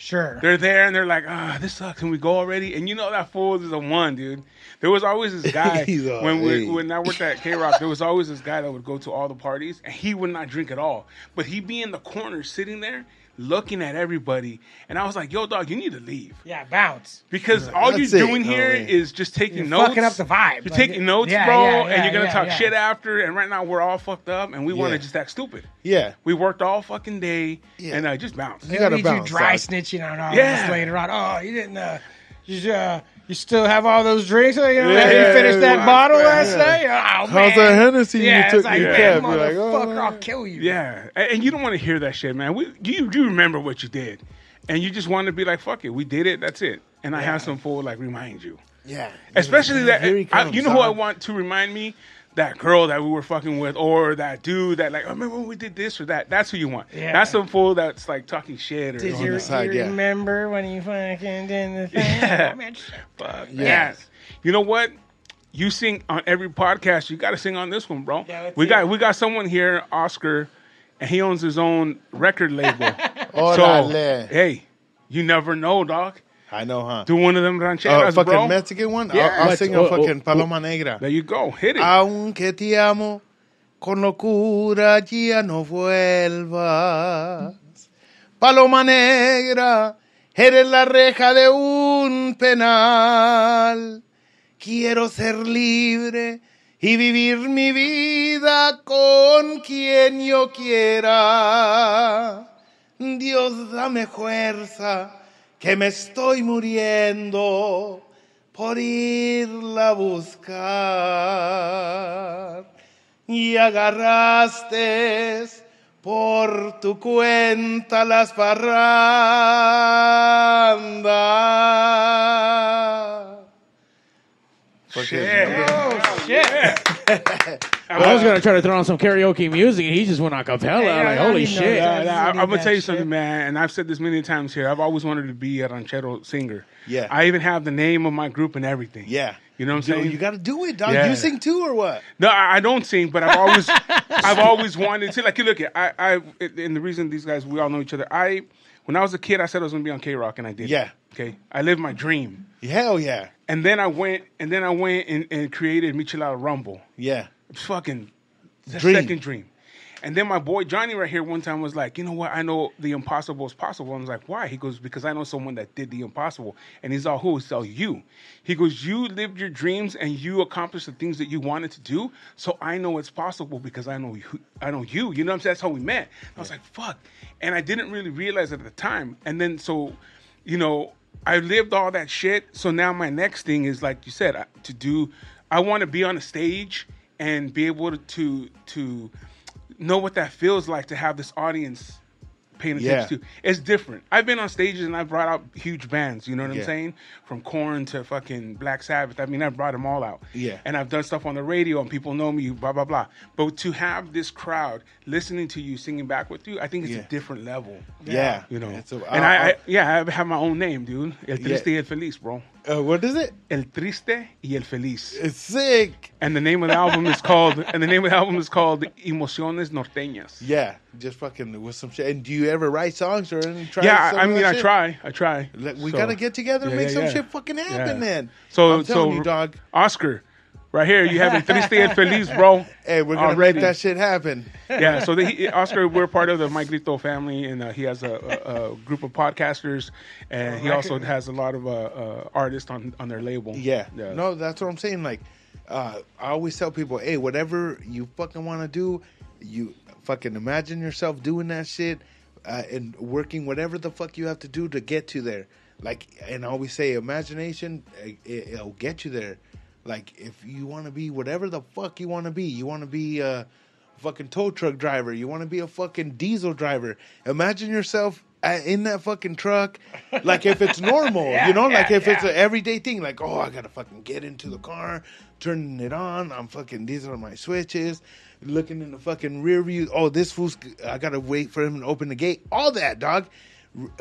Sure. They're there and they're like, ah, this sucks. Can we go already? And you know that fool is a one, dude. There was always this guy He's a- when we, hey. when I worked at KROQ. There was always this guy that would go to all the parties and he would not drink at all, but he'd be in the corner sitting there looking at everybody. And I was like, yo, dog, you need to leave yeah, bounce. because all you're That's it. doing No here way. is just taking You're notes. fucking up the vibe. You're Like, taking notes, yeah, bro, yeah, yeah, and you're gonna yeah, talk yeah. shit after. And right now we're all fucked up and we want to just act stupid. yeah. We worked all fucking day Yeah. and uh, just bounce. You gotta need bounce, you dry dog. snitching on all Yeah. this later on. Oh, you didn't. Uh, you, uh, you still have all those drinks? You, know, Yeah, you finished that yeah, bottle yeah. last night? Oh How's man, that Hennessy you took like, cab? Like, oh, man. I'll kill you. Yeah, and you don't want to hear that shit, man. We you you remember what you did, and you just want to be like, fuck it, we did it, that's it. And I have some fool like remind you, Yeah. especially that. I, you know who I uh-huh. want to remind me? That girl that we were fucking with, or that dude that like, oh, remember when we did this or that? That's who you want. Yeah. That's some fool that's like talking shit or Did On you, the side, you yeah. remember when you fucking did the thing? Yeah. Man, shut fuck Yeah. yes. You know what? You sing on every podcast. You got to sing on this one, bro. Yeah, we got it. we got someone here, Oscar, and he owns his own record label. so hey, you never know, dog. I know, huh? Do one of them Oh, rancheras, fucking bro. Mexican one? Yeah. I'll, I'll sing oh, a oh, fucking Paloma Negra. There you go. Hit it. Aunque te amo con locura, ya no vuelvas. Paloma negra, eres la reja de un penal. Quiero ser libre y vivir mi vida con quien yo quiera. Dios, dame fuerza, que me estoy muriendo por irla a buscar. Y agarraste por tu cuenta las parrandas. Oh shit! I was gonna uh, try to throw on some karaoke music, and he just went a cappella. Hey, like, holy shit! that. Yeah, I, Did I'm gonna tell you shit. something, man. And I've said this many times here. I've always wanted to be a ranchero singer. Yeah. I even have the name of my group and everything. Yeah. You know what I'm Dude, saying? you got to do it, dog. Yeah. You sing too or what? No, I I don't sing, but I've always, I've always wanted to. Like, you look at, I, I, and the reason these guys, we all know each other. I, when I was a kid, I said I was gonna be on KROQ, and I did. Yeah. Okay. I lived my dream, Hell yeah. and then I went, and then I went and, and created Michelada Rumble. Yeah. It's fucking the Dream. second dream. And then my boy Johnny right here one time was like, you know what? I know the impossible is possible. I was like, why? He goes, because I know someone that did the impossible. And he's all, who? He's all, you. He goes, you lived your dreams and you accomplished the things that you wanted to do. So I know it's possible because I know you. I know you. You know what I'm saying? That's how we met. I was like, fuck. And I didn't really realize it at the time. And then so, you know, I lived all that shit. So now my next thing is like you said, to do. I want to be on a stage and be able to to, know what that feels like to have this audience paying attention Yeah. to. It's different. I've been on stages and I've brought out huge bands. You know what I'm saying? From Korn to fucking Black Sabbath. I mean, I've brought them all out. Yeah. And I've done stuff on the radio and people know me. Blah blah blah. But to have this crowd listening to you singing back with you, I think it's Yeah. a different level. Yeah, You know. It's a- and uh, I, I uh, yeah, I have my own name, dude. El Triste El Feliz, bro. Uh, what is it? El Triste y El Feliz. It's sick. And the name of the album is called and the name of the album is called Emociones Norteñas. Yeah, just fucking with some shit. And do you ever write songs or anything? Try Yeah, I mean, I shit? try, I try. Like, we So- gotta get together and Yeah, make yeah, some yeah. shit fucking happen, man. So, I'm telling so you, dog. Oscar, right here, you have El Triste Feliz, bro. Hey, we're gonna already. make that shit happen. yeah, so the, he, Oscar, we're part of the Mike Grito family, and uh, he has a, a, a group of podcasters, and he also has a lot of uh, uh, artists on, on their label. Yeah. No, that's what I'm saying. Like, uh, I always tell people, hey, whatever you fucking want to do, you fucking imagine yourself doing that shit uh, and working whatever the fuck you have to do to get to there. Like, and I always say, imagination, it, it'll get you there. Like, if you want to be whatever the fuck you want to be, you want to be a fucking tow truck driver, you want to be a fucking diesel driver. Imagine yourself in that fucking truck, like if it's normal, you know, like if it's an everyday thing, like oh, I gotta fucking get into the car, turning it on. I'm fucking these are my switches. Looking in the fucking rear view. Oh, this fool's. I gotta wait for him to open the gate. All that, dog.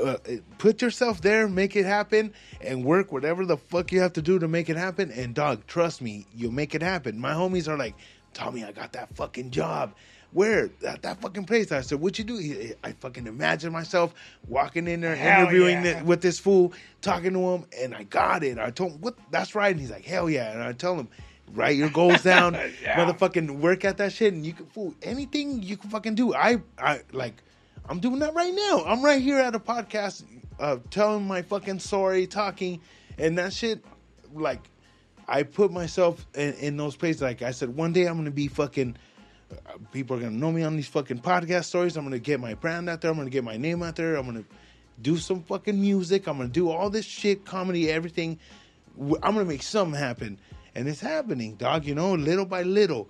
Uh, put yourself there, make it happen, and work whatever the fuck you have to do to make it happen. And dog, trust me, you'll make it happen. My homies are like, Tommy, I got that fucking job. Where at that fucking place? I said, "What you do?" He- I fucking imagine myself walking in there, Hell interviewing yeah. it with this fool, talking to him, and I got it. I told him, "What? That's right." And he's like, "Hell yeah!" And I tell him, "Write your goals down, motherfucking work at that shit, and you can fool anything you can fucking do." I, I like, I'm doing that right now. I'm right here at a podcast, uh, telling my fucking story, talking, and that shit, like, I put myself in, in those places. Like I said, one day I'm gonna be fucking. Uh, people are gonna know me on these fucking podcast stories. I'm gonna get my brand out there. I'm gonna get my name out there. I'm gonna do some fucking music. I'm gonna do all this shit, comedy, everything. I'm gonna make something happen, and it's happening, dog. You know, little by little.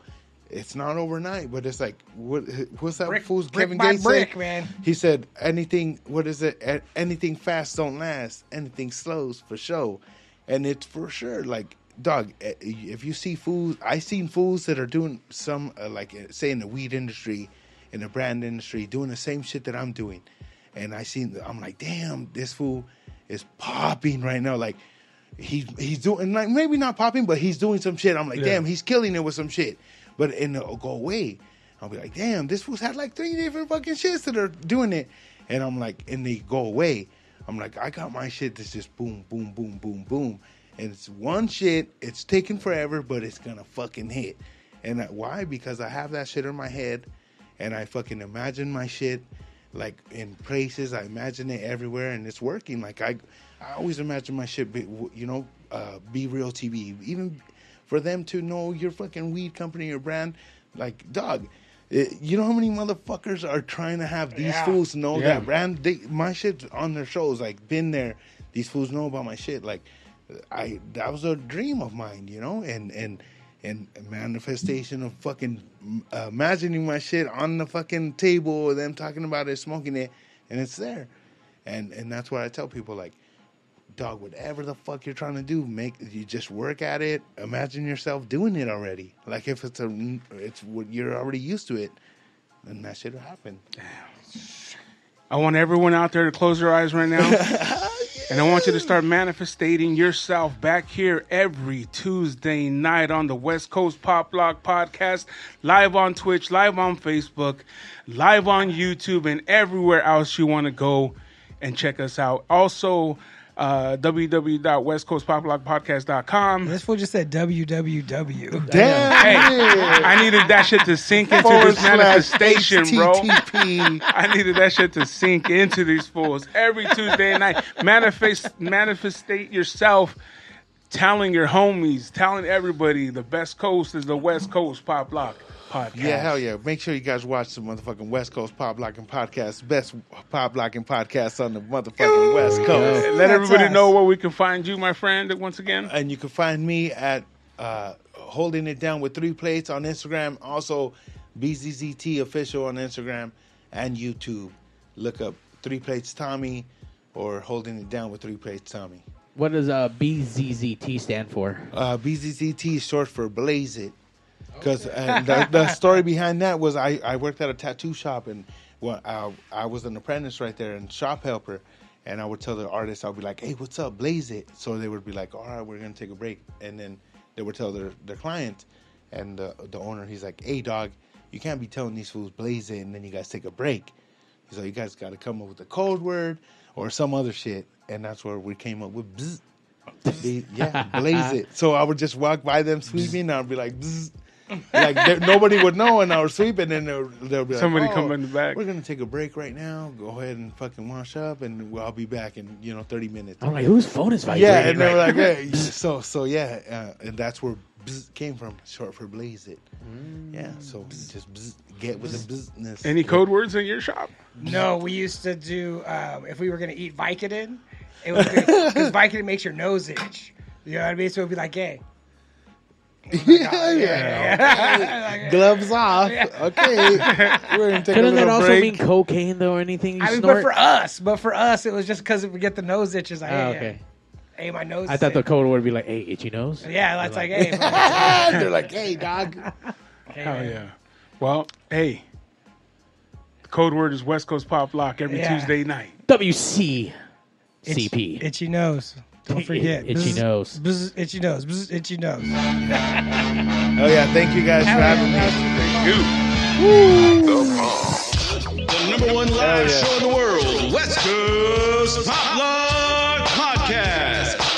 It's not overnight, but it's like what? What's that Brick- fool's brick Kevin Gates brick, say? man. He said, "Anything. What is it? Anything fast don't last. Anything slows for show." And it's for sure. Like, dog, eh, if you see fools, I seen fools that are doing some, uh, like, uh, say in the weed industry, in the brand industry, doing the same shit that I'm doing. And I seen, I'm like, damn, this fool is popping right now. Like, he's he's doing like maybe not popping, but he's doing some shit. I'm like, Yeah. damn, he's killing it with some shit. But and it'll go away. I'll be like, damn, this fool's had like three different fucking shits that are doing it. And I'm like, and they go away. I'm like, I got my shit that's just boom, boom, boom, boom, boom. And it's one shit, it's taking forever, but it's gonna fucking hit. And why? Because I have that shit in my head and I fucking imagine my shit like in places. I imagine it everywhere, and it's working. Like I, I always imagine my shit. Be, you know, uh, be real TV. Even for them to know your fucking weed company or brand, like dog. it- you know how many motherfuckers are trying to have these Yeah. fools know Yeah. that brand? They, my shit's on their shows. Like been there. These fools know about my shit. Like I that was a dream of mine, you know, and and and manifestation of fucking uh, imagining my shit on the fucking table, them talking about it, smoking it, and it's there, and and that's what I tell people like, dog, whatever the fuck you're trying to do, make you just work at it. Imagine yourself doing it already. Like if it's a it's what you're already used to it, then that shit will happen. I want everyone out there to close their eyes right now. And I want you to start manifesting yourself back here every Tuesday night on the West Coast Pop Lock Podcast, live on Twitch, live on Facebook, live on YouTube, and everywhere else you want to go and check us out. Also, uh, www.westcoastpoplockpodcast.com. This fool just said www. Damn. Hey. I needed that shit to sink into Forward this slash manifestation, bro. HTTP. I needed that shit to sink into these fools every Tuesday night. Manifest, manifestate yourself, telling your homies, telling everybody the best coast is the West Coast Pop Lock podcast. Yeah, hell yeah. Make sure you guys watch the motherfucking West Coast Pop Locking Podcast. Best pop locking podcast on the motherfucking West Coast. Let That's everybody us. know where we can find you, my friend. Once again, And you can find me at uh, Holding It Down with Three Plates on Instagram. Also, BZZT Official on Instagram and YouTube. look up Three Plates Tommy or Holding It Down with Three Plates Tommy. What does uh, BZZT stand for? Uh, BZZT is short for Blaze It. Because uh, the, the story behind that was I, I worked at a tattoo shop and well, I, I was an apprentice right there and shop helper. And I would tell the artists, I'd be like, hey, what's up? Blaze it. So they would be like, all right, we're going to take a break. And then they would tell their, their client and the, the owner, he's like, hey, dog, you can't be telling these fools blaze it and then you guys take a break. He's like, you guys got to come up with a code word or some other shit. And that's where we came up with bzz. Yeah, blaze it. So I would just walk by them sweeping and I'd be like, bzz. Like there- nobody would know when I was sweeping, and they'll, they'll be like, Somebody "Oh, come in the back." We're gonna take a break right now. Go ahead and fucking wash up, and I'll be back in you know thirty minutes. I'm like, whose phone is vibrating? yeah, and they were like, hey. so so yeah, uh, and that's where bzz came from, short for blaze it. Yeah, so just bzz, get with the business. Any code words in your shop? No, we used to do um, if we were gonna eat Vicodin, it would because Vicodin makes your nose itch. You know what I mean? So it'd be like, hey. Oh yeah, yeah. Gloves off. Okay, we're gonna take Couldn't little that also break. mean cocaine though, or anything you I mean, snort? but for us, but for us, it was just because if we get the nose itches. Like, Oh, hey, okay. hey, my nose. I is thought the itch. code would be like, "Hey, itchy nose." Yeah, that's like, hey, They're like, hey, dog. hey, Hell man. yeah. Well, hey, the code word is West Coast Pop Lock every Yeah. Tuesday night. WC Itch- CP. itchy nose. Don't forget. Itchy Bzz, nose. bzz, itchy nose. Bzz, itchy nose. Oh yeah, thank you guys for having me. The number one live yeah. show in the world, West Coast Pop Lock Podcast.